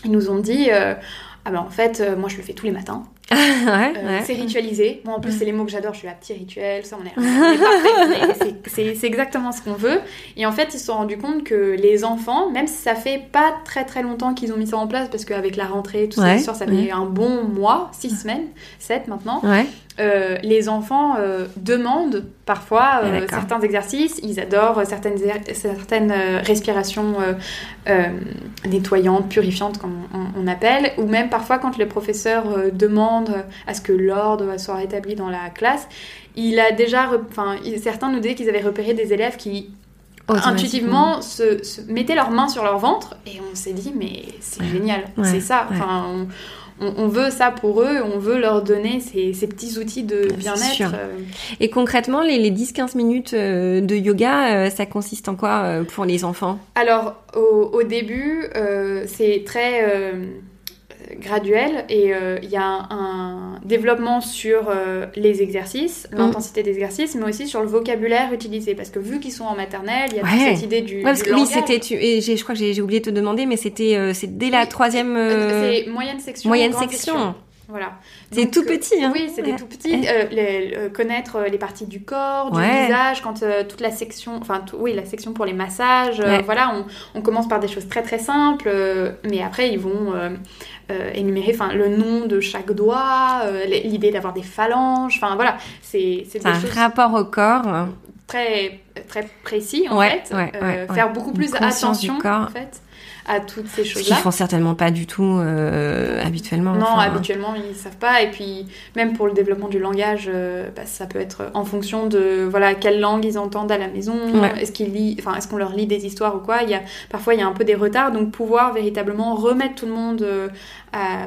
Speaker 2: ils nous ont dit ah ben en fait, moi je le fais tous les matins.
Speaker 1: Euh,
Speaker 2: c'est ritualisé. Moi, en plus, c'est les mots que j'adore. Je suis la petit rituel, ça, on est, c'est exactement ce qu'on veut. Et en fait, ils se sont rendus compte que les enfants, même si ça fait pas très très longtemps qu'ils ont mis ça en place, parce qu'avec la rentrée, tout ça, ça fait un bon mois, six semaines, sept maintenant. Euh, les enfants euh, demandent parfois euh, certains exercices, ils adorent certaines, certaines respirations nettoyantes, purifiantes, comme on, appelle, ou même parfois quand les professeurs demandent à ce que l'ordre soit rétabli dans la classe, il a déjà, enfin, certains nous disaient qu'ils avaient repéré des élèves qui intuitivement se, mettaient leurs mains sur leur ventre et on s'est dit mais c'est génial, c'est ça. Enfin, on, veut ça pour eux, on veut leur donner ces, petits outils de bien-être. Euh.
Speaker 1: Et concrètement, les, 10-15 minutes euh, de yoga, euh, ça consiste en quoi pour les enfants?
Speaker 2: Alors, au, début, c'est très graduel et euh, il y a un, développement sur euh, les exercices, mm. l'intensité des exercices, mais aussi sur le vocabulaire utilisé. Parce que vu qu'ils sont en maternelle, il y a toute cette idée du,
Speaker 1: parce que, Oui, c'était, et je crois que j'ai oublié de te demander, mais c'était euh, dès la troisième...
Speaker 2: C'est moyenne section.
Speaker 1: Moyenne section.
Speaker 2: Voilà.
Speaker 1: C'est tout petit, hein.
Speaker 2: Oui, c'est des tout petits. connaître les parties du corps, du visage, quand toute la section, enfin, oui, la section pour les massages. voilà, on, on, commence par des choses très très simples, mais après ils vont euh, énumérer enfin le nom de chaque doigt, euh, l'idée d'avoir des phalanges, enfin voilà, c'est
Speaker 1: un rapport au corps
Speaker 2: très très précis en fait, euh, faire beaucoup plus attention en fait à toutes ces choses-là.
Speaker 1: Qu'ils font certainement pas du tout euh, habituellement.
Speaker 2: Non, habituellement ils savent pas. Et puis même pour le développement du langage, euh, bah, ça peut être en fonction de voilà quelle langue ils entendent à la maison. Est-ce qu'ils lit, enfin est-ce qu'on leur lit des histoires ou quoi? Il y a parfois il y a un peu des retards, donc pouvoir véritablement remettre tout le monde euh, à,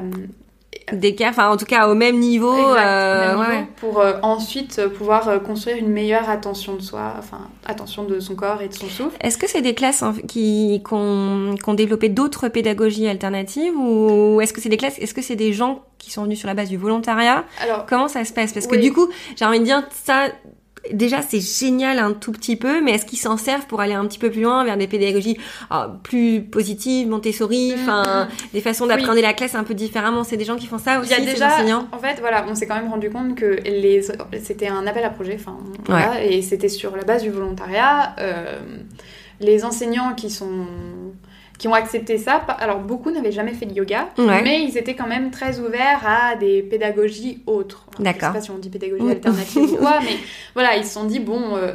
Speaker 1: d'écart, enfin en tout cas au même niveau,
Speaker 2: euh, pour euh, ensuite pouvoir euh, construire une meilleure attention de soi, enfin attention de son corps et de son souffle.
Speaker 1: Est-ce que c'est des classes hein, qui, qui, ont, développé d'autres pédagogies alternatives ou est-ce que c'est des classes, est-ce que c'est des gens qui sont venus sur la base du volontariat?
Speaker 2: Alors,
Speaker 1: comment ça se passe? Parce que du coup, j'ai envie de dire ça déjà c'est génial un tout petit peu, mais est-ce qu'ils s'en servent pour aller un petit peu plus loin vers des pédagogies ah, plus positives, Montessori, enfin des façons d'apprendre la classe un peu différemment? C'est des gens qui font ça aussi,
Speaker 2: Il y a déjà, enseignants? En fait, voilà, on s'est quand même rendu compte que les, c'était un appel à projet, enfin voilà, et c'était sur la base du volontariat. Euh, les enseignants qui sont qui ont accepté ça. Alors beaucoup n'avaient jamais fait de yoga,
Speaker 1: Ouais.
Speaker 2: mais ils étaient quand même très ouverts à des pédagogies autres.
Speaker 1: D'accord.
Speaker 2: Je sais pas si on dit pédagogie alternative ou quoi, mais voilà, ils se sont dit bon, euh,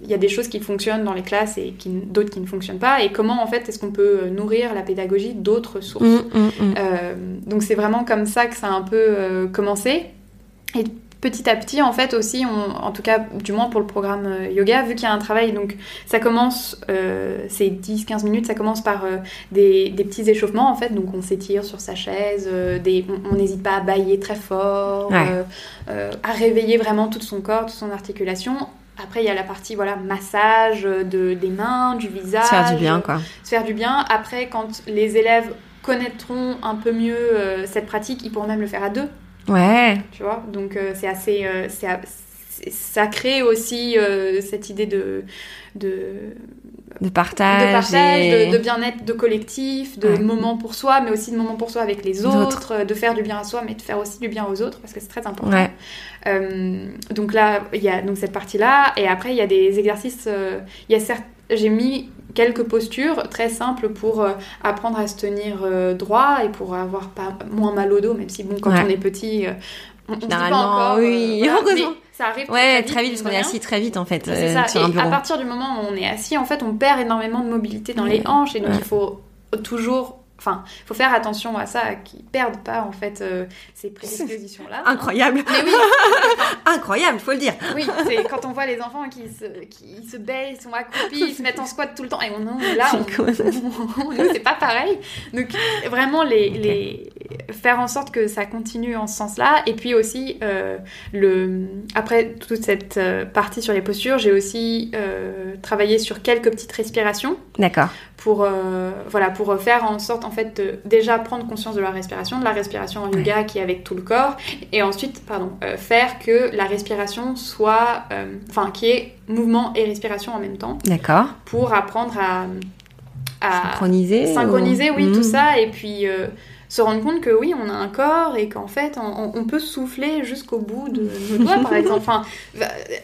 Speaker 2: il y a des choses qui fonctionnent dans les classes et qui- d'autres qui ne fonctionnent pas. Et comment en fait est-ce qu'on peut nourrir la pédagogie d'autres sources?
Speaker 1: Mm, mm, mm.
Speaker 2: euh, donc c'est vraiment comme ça que ça a un peu euh, commencé. Et petit à petit, en fait, aussi, on- en tout cas, du moins pour le programme euh, yoga, vu qu'il y a un travail, donc ça commence, euh, c'est 10-15 minutes, ça commence par euh, des, des petits échauffements, en fait, donc on s'étire sur sa chaise, euh, des, on n'hésite pas à bailler très fort,
Speaker 1: Ouais.
Speaker 2: à réveiller vraiment tout son corps, toute son articulation. Après, il y a la partie voilà massage de, des mains, du visage,
Speaker 1: Se faire du bien, quoi.
Speaker 2: se faire du bien. Après, quand les élèves connaîtront un peu mieux cette pratique, ils pourront même le faire à deux,
Speaker 1: Ouais.
Speaker 2: tu vois. Donc euh, c'est assez, euh, ça crée aussi euh, cette idée de de,
Speaker 1: De partage.
Speaker 2: de partage,
Speaker 1: et-
Speaker 2: de, de bien-être, de collectif, de
Speaker 1: Ouais.
Speaker 2: moment pour soi, mais aussi de moment pour soi avec les autres, euh, de faire du bien à soi, mais de faire aussi du bien aux autres parce que c'est très important.
Speaker 1: Ouais.
Speaker 2: Donc là, il y a donc cette partie-là, et après il y a des exercices. Il y a certes, j'ai mis quelques postures très simples pour euh, apprendre à se tenir euh, droit et pour avoir pas moins mal au dos, même si bon, quand
Speaker 1: Ouais.
Speaker 2: on est petit, euh, on, dit pas encore.
Speaker 1: oui,
Speaker 2: voilà,
Speaker 1: heureusement.
Speaker 2: mais ça arrive
Speaker 1: Ouais, très vite, parce qu'on est assis très vite, en fait,
Speaker 2: C'est
Speaker 1: euh,
Speaker 2: ça.
Speaker 1: sur un
Speaker 2: Et
Speaker 1: bureau.
Speaker 2: à partir du moment où on est assis, en fait, on perd énormément de mobilité dans les
Speaker 1: Ouais.
Speaker 2: hanches et donc
Speaker 1: Ouais.
Speaker 2: il faut toujours. Enfin, il faut faire attention à ça, qu'ils perdent pas en fait euh, ces prédispositions-là.
Speaker 1: Incroyable.
Speaker 2: Mais oui,
Speaker 1: Incroyable, faut le dire.
Speaker 2: oui, c'est quand on voit les enfants qui se, qui se baissent, sont accroupis, ils se mettent en squat tout le temps, et on, non, là, on,
Speaker 1: C'est cool.
Speaker 2: on- nous, c'est pas pareil. Donc, vraiment, les, les, faire en sorte que ça continue en ce sens-là. Et puis aussi, euh, le, après toute cette euh, partie sur les postures, j'ai aussi euh, travaillé sur quelques petites respirations
Speaker 1: D'accord.
Speaker 2: pour, euh, voilà, pour faire en sorte, en fait, de déjà prendre conscience de la respiration, de la respiration en yoga qui est avec tout le corps, et ensuite, pardon, euh, faire que la respiration soit, euh, enfin, qui est mouvement et respiration en même temps,
Speaker 1: D'accord.
Speaker 2: pour apprendre à, à
Speaker 1: Synchroniser.
Speaker 2: synchroniser,
Speaker 1: ou-
Speaker 2: oui, tout
Speaker 1: Mm.
Speaker 2: ça, et puis euh, se rendre compte que oui, on a un corps et qu'en fait, on, on peut souffler jusqu'au bout de nos doigts, par exemple. Enfin,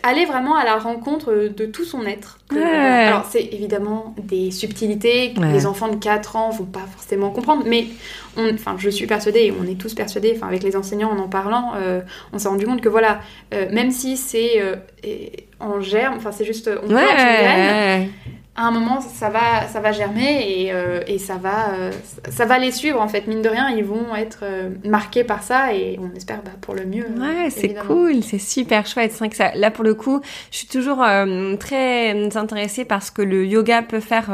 Speaker 2: aller vraiment à la rencontre de tout son être. Que-
Speaker 1: Ouais.
Speaker 2: Alors, c'est évidemment des subtilités que
Speaker 1: Ouais.
Speaker 2: les enfants de 4 ans vont pas forcément comprendre, mais on, enfin, je suis persuadée, et on est tous persuadés, enfin, avec les enseignants en en parlant, euh, on s'est rendu compte que voilà, euh, même si c'est euh, en germe, enfin, c'est juste, on
Speaker 1: Ouais.
Speaker 2: une graine. À un moment ça va ça va germer et, euh, et ça va euh, ça va les suivre en fait mine de rien ils vont être euh, marqués par ça et on espère bah, pour le mieux
Speaker 1: Ouais, c'est cool, c'est super chouette. C'est vrai que ça, là pour le coup, je suis toujours très intéressée par ce que le yoga peut faire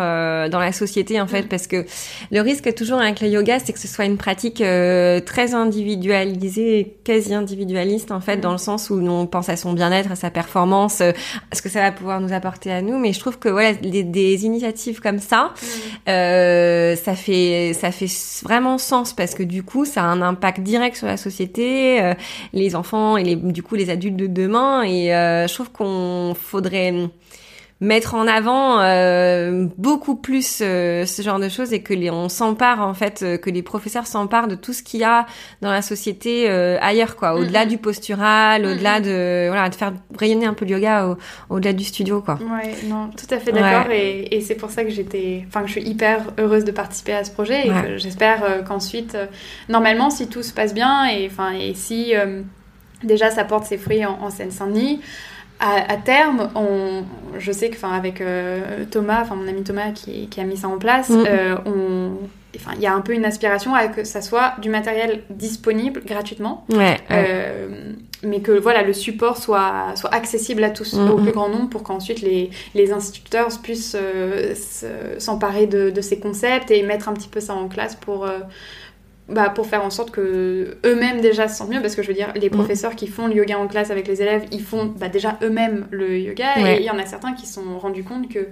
Speaker 1: dans la société en fait,
Speaker 2: Mm.
Speaker 1: parce que le risque toujours avec le yoga, c'est que ce soit une pratique très individualisée, quasi individualiste en fait,
Speaker 2: Mm.
Speaker 1: dans le sens où on pense à son bien-être, à sa performance, à ce que ça va pouvoir nous apporter à nous. Mais je trouve que voilà, des, des initiatives comme ça,
Speaker 2: Mm.
Speaker 1: euh, ça fait ça fait vraiment sens parce que du coup ça a un impact direct sur la société euh, les enfants et les du coup les adultes de demain et euh, je trouve qu'on faudrait mettre en avant euh, beaucoup plus euh, ce genre de choses et que les on s'empare en fait euh, que les professeurs s'emparent de tout ce qu'il y a dans la société euh, ailleurs quoi au-delà du postural au-delà de voilà de faire rayonner un peu le yoga au- au-delà du studio quoi
Speaker 2: Ouais, non, tout à fait d'accord. Et, et c'est pour ça que j'étais, enfin, que je suis hyper heureuse de participer à ce projet et
Speaker 1: Ouais.
Speaker 2: que j'espère euh, qu'ensuite, euh, normalement, si tout se passe bien et, enfin, et si euh, déjà ça porte ses fruits en, en Seine-Saint-Denis, à, à terme, on, je sais que, enfin, avec euh, Thomas, enfin, mon ami Thomas qui, qui a mis ça en place,
Speaker 1: Mhm.
Speaker 2: euh, on, enfin, il y a un peu une aspiration à que ça soit du matériel disponible gratuitement.
Speaker 1: ouais, ouais.
Speaker 2: Euh, mais que voilà le support soit, soit accessible à tous, au plus grand nombre, pour qu'ensuite les, les instituteurs puissent se- s'emparer de, de ces concepts et mettre un petit peu ça en classe pour, bah, pour faire en sorte que eux-mêmes déjà se sentent mieux, parce que je veux dire, les
Speaker 1: Mhm.
Speaker 2: professeurs qui font le yoga en classe avec les élèves, ils font bah, déjà eux-mêmes le yoga,
Speaker 1: Ouais.
Speaker 2: et il y en a certains qui se sont rendus compte que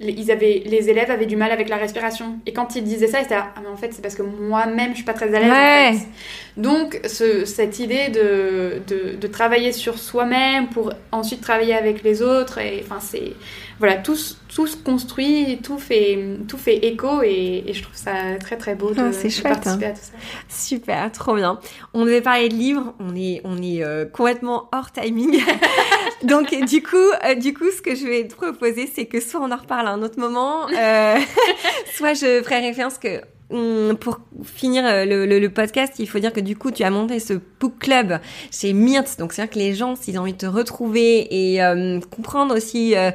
Speaker 2: ils avaient, les élèves avaient du mal avec la respiration. Et quand ils disaient ça, ils étaient là, ah mais en fait c'est parce que moi-même je suis pas très à l'aise. en
Speaker 1: Ouais.
Speaker 2: fait. Donc ce- cette idée de, de, de travailler sur soi-même pour ensuite travailler avec les autres, et enfin c'est voilà tout, se- tout se construit, tout fait tout fait écho et, et je trouve ça très très beau de,
Speaker 1: Ah, c'est
Speaker 2: de
Speaker 1: chouette,
Speaker 2: participer à tout ça.
Speaker 1: Super, trop bien. On devait parler de livres, on est, on est euh, complètement hors timing. Donc du coup, euh, du coup, ce que je vais te proposer, c'est que soit on en reparle à un autre moment, euh, soit je ferai référence que pour finir euh, le, le, le, podcast, il faut dire que du coup, tu as monté ce book club chez Myrthe. Donc, c'est-à-dire que les gens, s'ils ont envie de te retrouver et euh, comprendre aussi euh,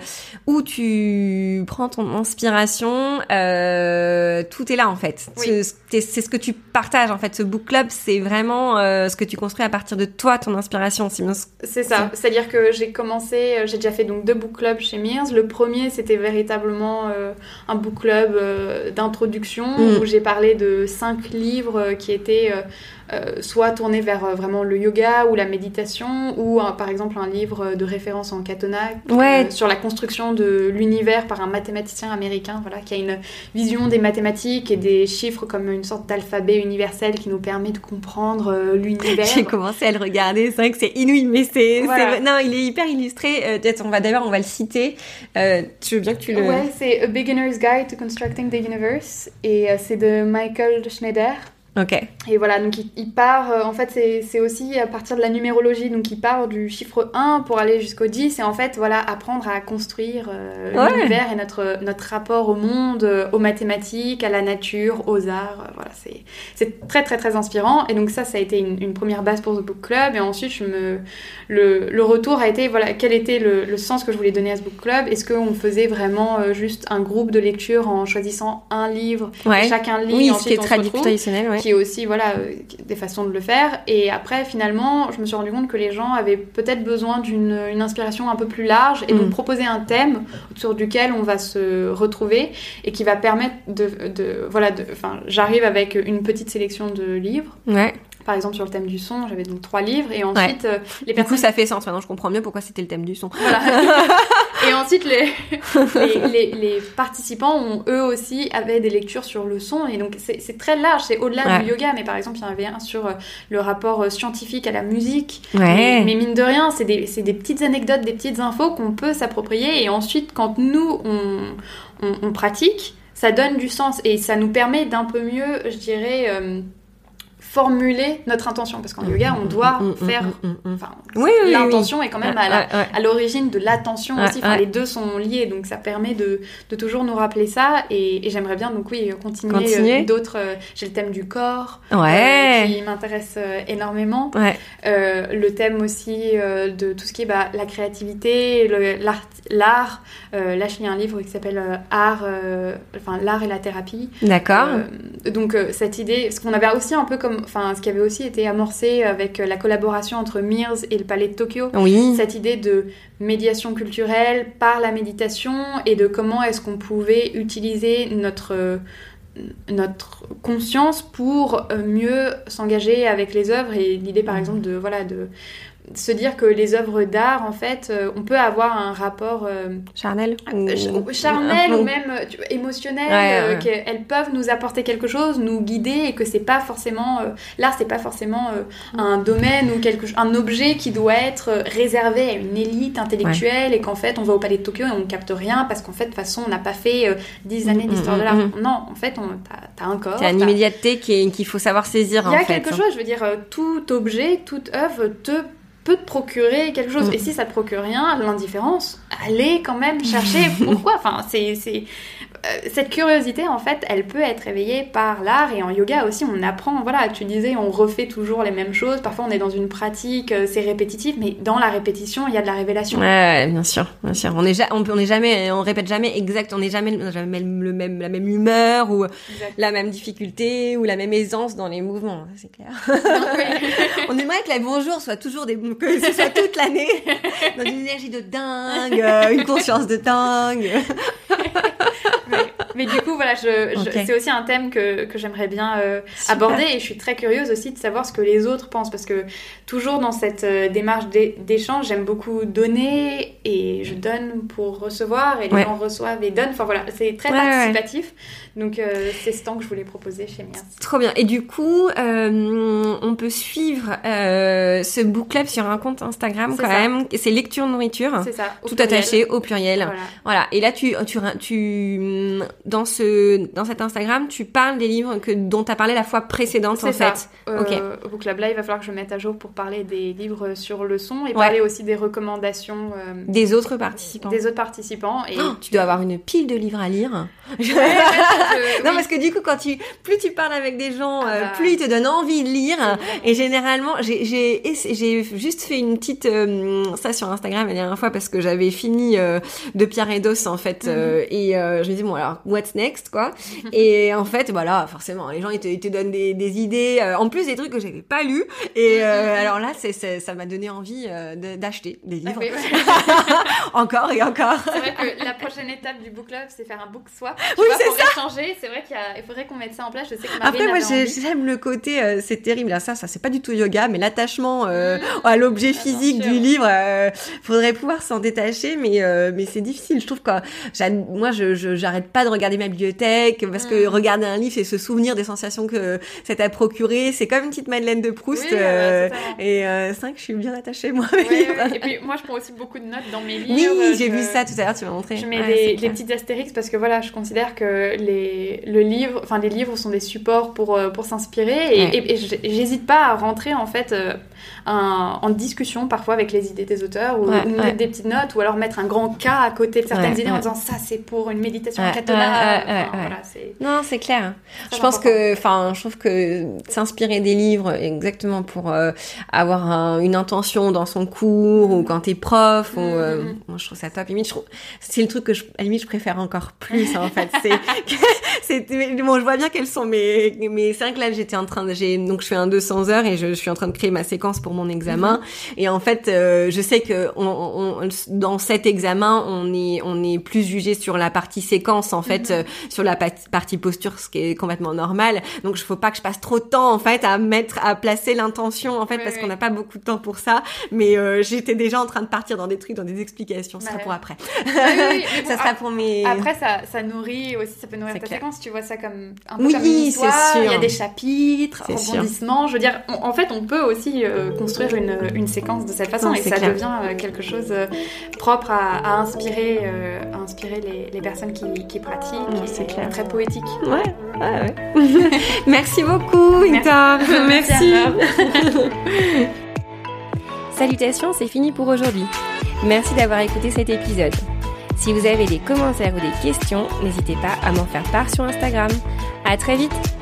Speaker 1: où tu prends ton inspiration, euh, tout est là en fait. Oui. C'est ce que tu partages en fait. Ce book club, c'est vraiment ce que tu construis à partir de toi, ton inspiration.
Speaker 2: C'est ça. C'est-à-dire que j'ai commencé, j'ai déjà fait donc deux book clubs chez Myrthe. Le premier, c'était véritablement un book club d'introduction mmh. où j'ai parlé de cinq livres qui étaient euh, euh, soit tourné vers euh, vraiment le yoga ou la méditation, ou par exemple un livre de référence en katona
Speaker 1: ouais.
Speaker 2: euh, sur la construction de l'univers par un mathématicien américain, voilà, qui a une vision des mathématiques et des chiffres comme une sorte d'alphabet universel qui nous permet de comprendre euh, l'univers.
Speaker 1: J'ai commencé à le regarder, c'est vrai que c'est inouï, mais c'est voilà. non, il est hyper illustré. Peut-être on va d'ailleurs on va le citer. tu veux bien que tu le
Speaker 2: Ouais, c'est A Beginner's Guide to Constructing the Universe et c'est de Michael Schneider.
Speaker 1: Ok.
Speaker 2: Et voilà, donc il, il part, euh, en fait, c'est aussi à partir de la numérologie, donc il part du chiffre 1 pour aller jusqu'au 10, et en fait, voilà, apprendre à construire euh,
Speaker 1: Ouais.
Speaker 2: l'univers et notre, notre rapport au monde, euh, aux mathématiques, à la nature, aux arts, voilà, c'est- très très très inspirant, et donc ça, ça a été une, une première base pour The Book Club, et ensuite, je me, le, le retour a été, voilà, quel était le, le sens que je voulais donner à ce Book Club, est-ce qu'on faisait vraiment juste un groupe de lecture en choisissant un livre,
Speaker 1: Ouais.
Speaker 2: chacun lit,
Speaker 1: Oui, ce qui est
Speaker 2: on
Speaker 1: très traditionnel, ouais.
Speaker 2: Qui est aussi voilà euh, des façons de le faire et après finalement je me suis rendu compte que les gens avaient peut-être besoin d'une une inspiration un peu plus large et donc
Speaker 1: Mm.
Speaker 2: proposer un thème autour duquel on va se retrouver et qui va permettre de, de voilà enfin j'arrive avec une petite sélection de livres
Speaker 1: Ouais.
Speaker 2: Par exemple sur le thème du son j'avais donc trois livres et ensuite euh, les
Speaker 1: Du coup,
Speaker 2: personnes
Speaker 1: ça fait sens. Maintenant, je comprends mieux pourquoi c'était le thème du son.
Speaker 2: voilà. et ensuite, les, les, les- les participants ont eux aussi avaient des lectures sur le son. Et donc, c'est très large, c'est au-delà
Speaker 1: Ouais.
Speaker 2: du yoga. Mais par exemple, il y en avait un sur euh, le rapport euh, scientifique à la musique.
Speaker 1: Ouais.
Speaker 2: Mais, mais mine de rien, c'est des, des petites anecdotes, des petites infos qu'on peut s'approprier. Et ensuite, quand nous, on, on, on pratique, ça donne du sens. Et ça nous permet d'un peu mieux, je dirais, euh, formuler notre intention. Parce qu'en yoga, on doit
Speaker 1: Mm, mm,
Speaker 2: faire...
Speaker 1: mm, mm, mm.
Speaker 2: Enfin,
Speaker 1: Oui, oui, oui,
Speaker 2: l'intention est quand même à
Speaker 1: Ouais, ouais.
Speaker 2: l'origine de l'attention
Speaker 1: Ouais,
Speaker 2: aussi. Enfin. Les deux sont liés, donc ça permet de, de toujours nous rappeler ça. Et, et j'aimerais bien, donc oui, continuer,
Speaker 1: Continuer.
Speaker 2: euh, d'autres. euh, J'ai le thème du corps,
Speaker 1: Ouais.
Speaker 2: euh, qui m'intéresse euh, énormément.
Speaker 1: Ouais.
Speaker 2: Euh, le thème aussi de tout ce qui est bah, la créativité, l'art. l'art. Là, je lis un livre qui s'appelle Art, enfin l'art et la thérapie.
Speaker 1: D'accord.
Speaker 2: Donc cette idée, ce qu'on avait aussi un peu comme, enfin ce qui avait aussi été amorcé avec euh, la collaboration entre Mears et le Palais de Tokyo,
Speaker 1: oui.
Speaker 2: cette idée de médiation culturelle par la méditation et de comment est-ce qu'on pouvait utiliser notre euh, notre conscience pour euh, mieux s'engager avec les œuvres. Et l'idée par exemple de voilà de se dire que les œuvres d'art en fait euh, on peut avoir un rapport euh,
Speaker 1: Charnel.
Speaker 2: euh, ch-
Speaker 1: ou-
Speaker 2: charnel
Speaker 1: un peu-
Speaker 2: ou même euh, tu vois, émotionnel
Speaker 1: Ouais,
Speaker 2: euh,
Speaker 1: ouais.
Speaker 2: qu'elles peuvent nous apporter quelque chose nous guider et que c'est pas forcément euh, l'art c'est pas forcément euh, un domaine ou quelque un objet qui doit être euh, réservé à une élite intellectuelle et qu'en fait on va au palais de Tokyo et on capte rien parce qu'en fait de toute façon on n'a pas fait euh, 10 années
Speaker 1: Mm,
Speaker 2: d'histoire
Speaker 1: mm,
Speaker 2: de l'art
Speaker 1: mm.
Speaker 2: non en fait on t'as as un corps
Speaker 1: C'est une
Speaker 2: t'as-
Speaker 1: immédiateté qu'il faut savoir saisir
Speaker 2: il y
Speaker 1: en
Speaker 2: a
Speaker 1: fait.
Speaker 2: quelque chose, je veux dire, euh, tout objet, toute œuvre te peut te procurer quelque chose.
Speaker 1: Mm.
Speaker 2: Et si ça te procure rien, l'indifférence, allez quand même chercher pourquoi. Enfin, c'est c'est- euh, cette curiosité en fait, elle peut être éveillée par l'art et en yoga aussi. On apprend, voilà, tu disais, on refait toujours les mêmes choses. Parfois, on est dans une pratique, euh, c'est répétitif, mais dans la répétition, il y a de la révélation.
Speaker 1: Ouais, ouais, bien sûr, bien sûr. On est, ja- on, on est jamais, on répète jamais exact, on n'est jamais, jamais le même, la même humeur ou
Speaker 2: Exact.
Speaker 1: la même difficulté ou la même aisance dans les mouvements, c'est clair. On aimerait que les bonjours soient toujours des, que ce soit toute l'année dans une énergie de dingue, une conscience de dingue.
Speaker 2: mais, mais du coup, voilà, je, je-
Speaker 1: Ok.
Speaker 2: c'est aussi un thème que, que j'aimerais bien euh, aborder et je suis très curieuse aussi de savoir ce que les autres pensent parce que toujours dans cette euh, démarche d'é- d'échange, j'aime beaucoup donner et je donne pour recevoir et les
Speaker 1: Ouais.
Speaker 2: gens reçoivent et donnent. Enfin voilà, c'est très
Speaker 1: Ouais, ouais.
Speaker 2: participatif. Donc euh, c'est ce temps que je voulais proposer chez Mias.
Speaker 1: Trop bien. Et du coup, on peut suivre ce book club sur un compte Instagram quand
Speaker 2: ça.
Speaker 1: même. C'est lecture nourriture.
Speaker 2: C'est ça.
Speaker 1: Tout
Speaker 2: pluriel.
Speaker 1: attaché au pluriel.
Speaker 2: Voilà.
Speaker 1: Voilà. Et là, tu, tu, tu, dans ce dans cet Instagram, tu parles des livres que dont tu as parlé la fois précédente en
Speaker 2: ça.
Speaker 1: fait.
Speaker 2: Euh,
Speaker 1: Ok.
Speaker 2: Au Club là, il va falloir que je me mette à jour pour parler des livres sur le son et parler aussi des recommandations euh,
Speaker 1: Des autres participants.
Speaker 2: des autres participants. Et
Speaker 1: Oh, tu dois avoir une pile de livres à lire.
Speaker 2: Ouais, ouais,
Speaker 1: Non parce que du coup quand tu plus tu parles avec des gens,
Speaker 2: Ah
Speaker 1: euh,
Speaker 2: bah.
Speaker 1: plus ils te donnent envie de lire. Et généralement, j'ai j'ai juste fait une petite euh, ça sur Instagram la dernière fois parce que j'avais fini de Pierre et Dos en fait
Speaker 2: Mhm.
Speaker 1: et je me dis bon alors what's next quoi. et en fait voilà forcément les gens ils te, ils te donnent des, des idées euh, en plus des trucs que j'avais pas lus et euh, alors là c'est c'est- ça m'a donné envie euh, d'acheter des
Speaker 2: Ah
Speaker 1: livres
Speaker 2: oui,
Speaker 1: encore et encore.
Speaker 2: C'est vrai que la prochaine étape du book club, c'est faire un book swap.
Speaker 1: Oui,
Speaker 2: vois,
Speaker 1: c'est
Speaker 2: pour échanger. C'est vrai qu'il y a- il faudrait qu'on mette ça en place. Je sais que Marine
Speaker 1: Après, moi, j'ai- j'aime le côté, c'est terrible, là, ça, ça, c'est pas du tout yoga, mais l'attachement
Speaker 2: Mmh.
Speaker 1: à l'objet
Speaker 2: Ah,
Speaker 1: physique du livre, faudrait pouvoir s'en détacher, mais mais c'est difficile. Je trouve que moi, je je- j'arrête pas de regarder ma bibliothèque parce que
Speaker 2: Mm.
Speaker 1: regarder un livre, c'est se souvenir des sensations que ça t'a procuré. C'est comme une petite Madeleine de Proust.
Speaker 2: Oui,
Speaker 1: euh, et euh, c'est vrai que je suis bien attachée moi.
Speaker 2: Ouais, ouais. Et puis moi, je prends aussi beaucoup de notes dans mes livres.
Speaker 1: Oui, j'ai
Speaker 2: Je-
Speaker 1: vu ça tout à l'heure. Tu m'as montré.
Speaker 2: Je mets
Speaker 1: Ouais,
Speaker 2: des
Speaker 1: clair.
Speaker 2: petites astérix parce que voilà, je considère que les, le livre, enfin les livres sont des supports pour, euh, pour s'inspirer et, j'hésite pas à rentrer en fait euh, un- en discussion parfois avec les idées des auteurs ou,
Speaker 1: Ouais,
Speaker 2: ou mettre
Speaker 1: ouais.
Speaker 2: des petites notes ou alors mettre un grand cas à côté de certaines
Speaker 1: Ouais,
Speaker 2: idées en disant ça c'est pour une méditation
Speaker 1: ouais,
Speaker 2: Enfin, voilà,
Speaker 1: Non, c'est clair. Je pense
Speaker 2: important.
Speaker 1: que, enfin, je trouve que s'inspirer des livres, exactement pour euh, avoir un- une intention dans son cours ou quand t'es prof, ou, euh,
Speaker 2: Mhm.
Speaker 1: moi je trouve ça top. Limite, je trouve, c'est le truc que je, à la limite je préfère encore plus en fait. C'est, bon, je vois bien quelles sont mes, mes c'est vrai que là j'étais en train de, donc je fais un 200 heures et je, je suis en train de créer ma séquence pour mon examen. Et en fait, euh, je sais que on, on- on- dans cet examen, on est, on est plus jugé sur la partie séquence en fait,
Speaker 2: Mhm.
Speaker 1: euh, sur la pa- partie posture, ce qui est complètement normal. Donc, il faut pas que je passe trop de temps en fait à mettre, à placer l'intention en fait,
Speaker 2: Oui,
Speaker 1: parce
Speaker 2: oui.
Speaker 1: qu'on n'a pas beaucoup de temps pour ça. Mais euh, j'étais déjà en train de partir dans des trucs, dans des explications. Ce sera
Speaker 2: Ouais.
Speaker 1: pour après.
Speaker 2: Oui, bon,
Speaker 1: ça sera pour mes.
Speaker 2: Après, ça, ça nourrit aussi, ça peut nourrir ta
Speaker 1: clair.
Speaker 2: séquence. Tu vois ça comme un peu
Speaker 1: Oui,
Speaker 2: comme une
Speaker 1: c'est
Speaker 2: histoire.
Speaker 1: sûr.
Speaker 2: Il y a des chapitres,
Speaker 1: C'est sûr.
Speaker 2: rebondissements. Je veux dire, on- en fait, on peut aussi euh, construire une, une séquence de cette façon
Speaker 1: Non,
Speaker 2: et ça
Speaker 1: clair.
Speaker 2: devient euh, quelque chose euh, propre à, à inspirer, à inspirer les, les personnes qui, qui pratiquent.
Speaker 1: C'est clair.
Speaker 2: Très poétique.
Speaker 1: Ouais. Merci beaucoup, Victor.
Speaker 2: Merci, Anna.
Speaker 1: Salutations, c'est fini pour aujourd'hui. Merci d'avoir écouté cet épisode. Si vous avez des commentaires ou des questions, n'hésitez pas à m'en faire part sur Instagram. À très vite!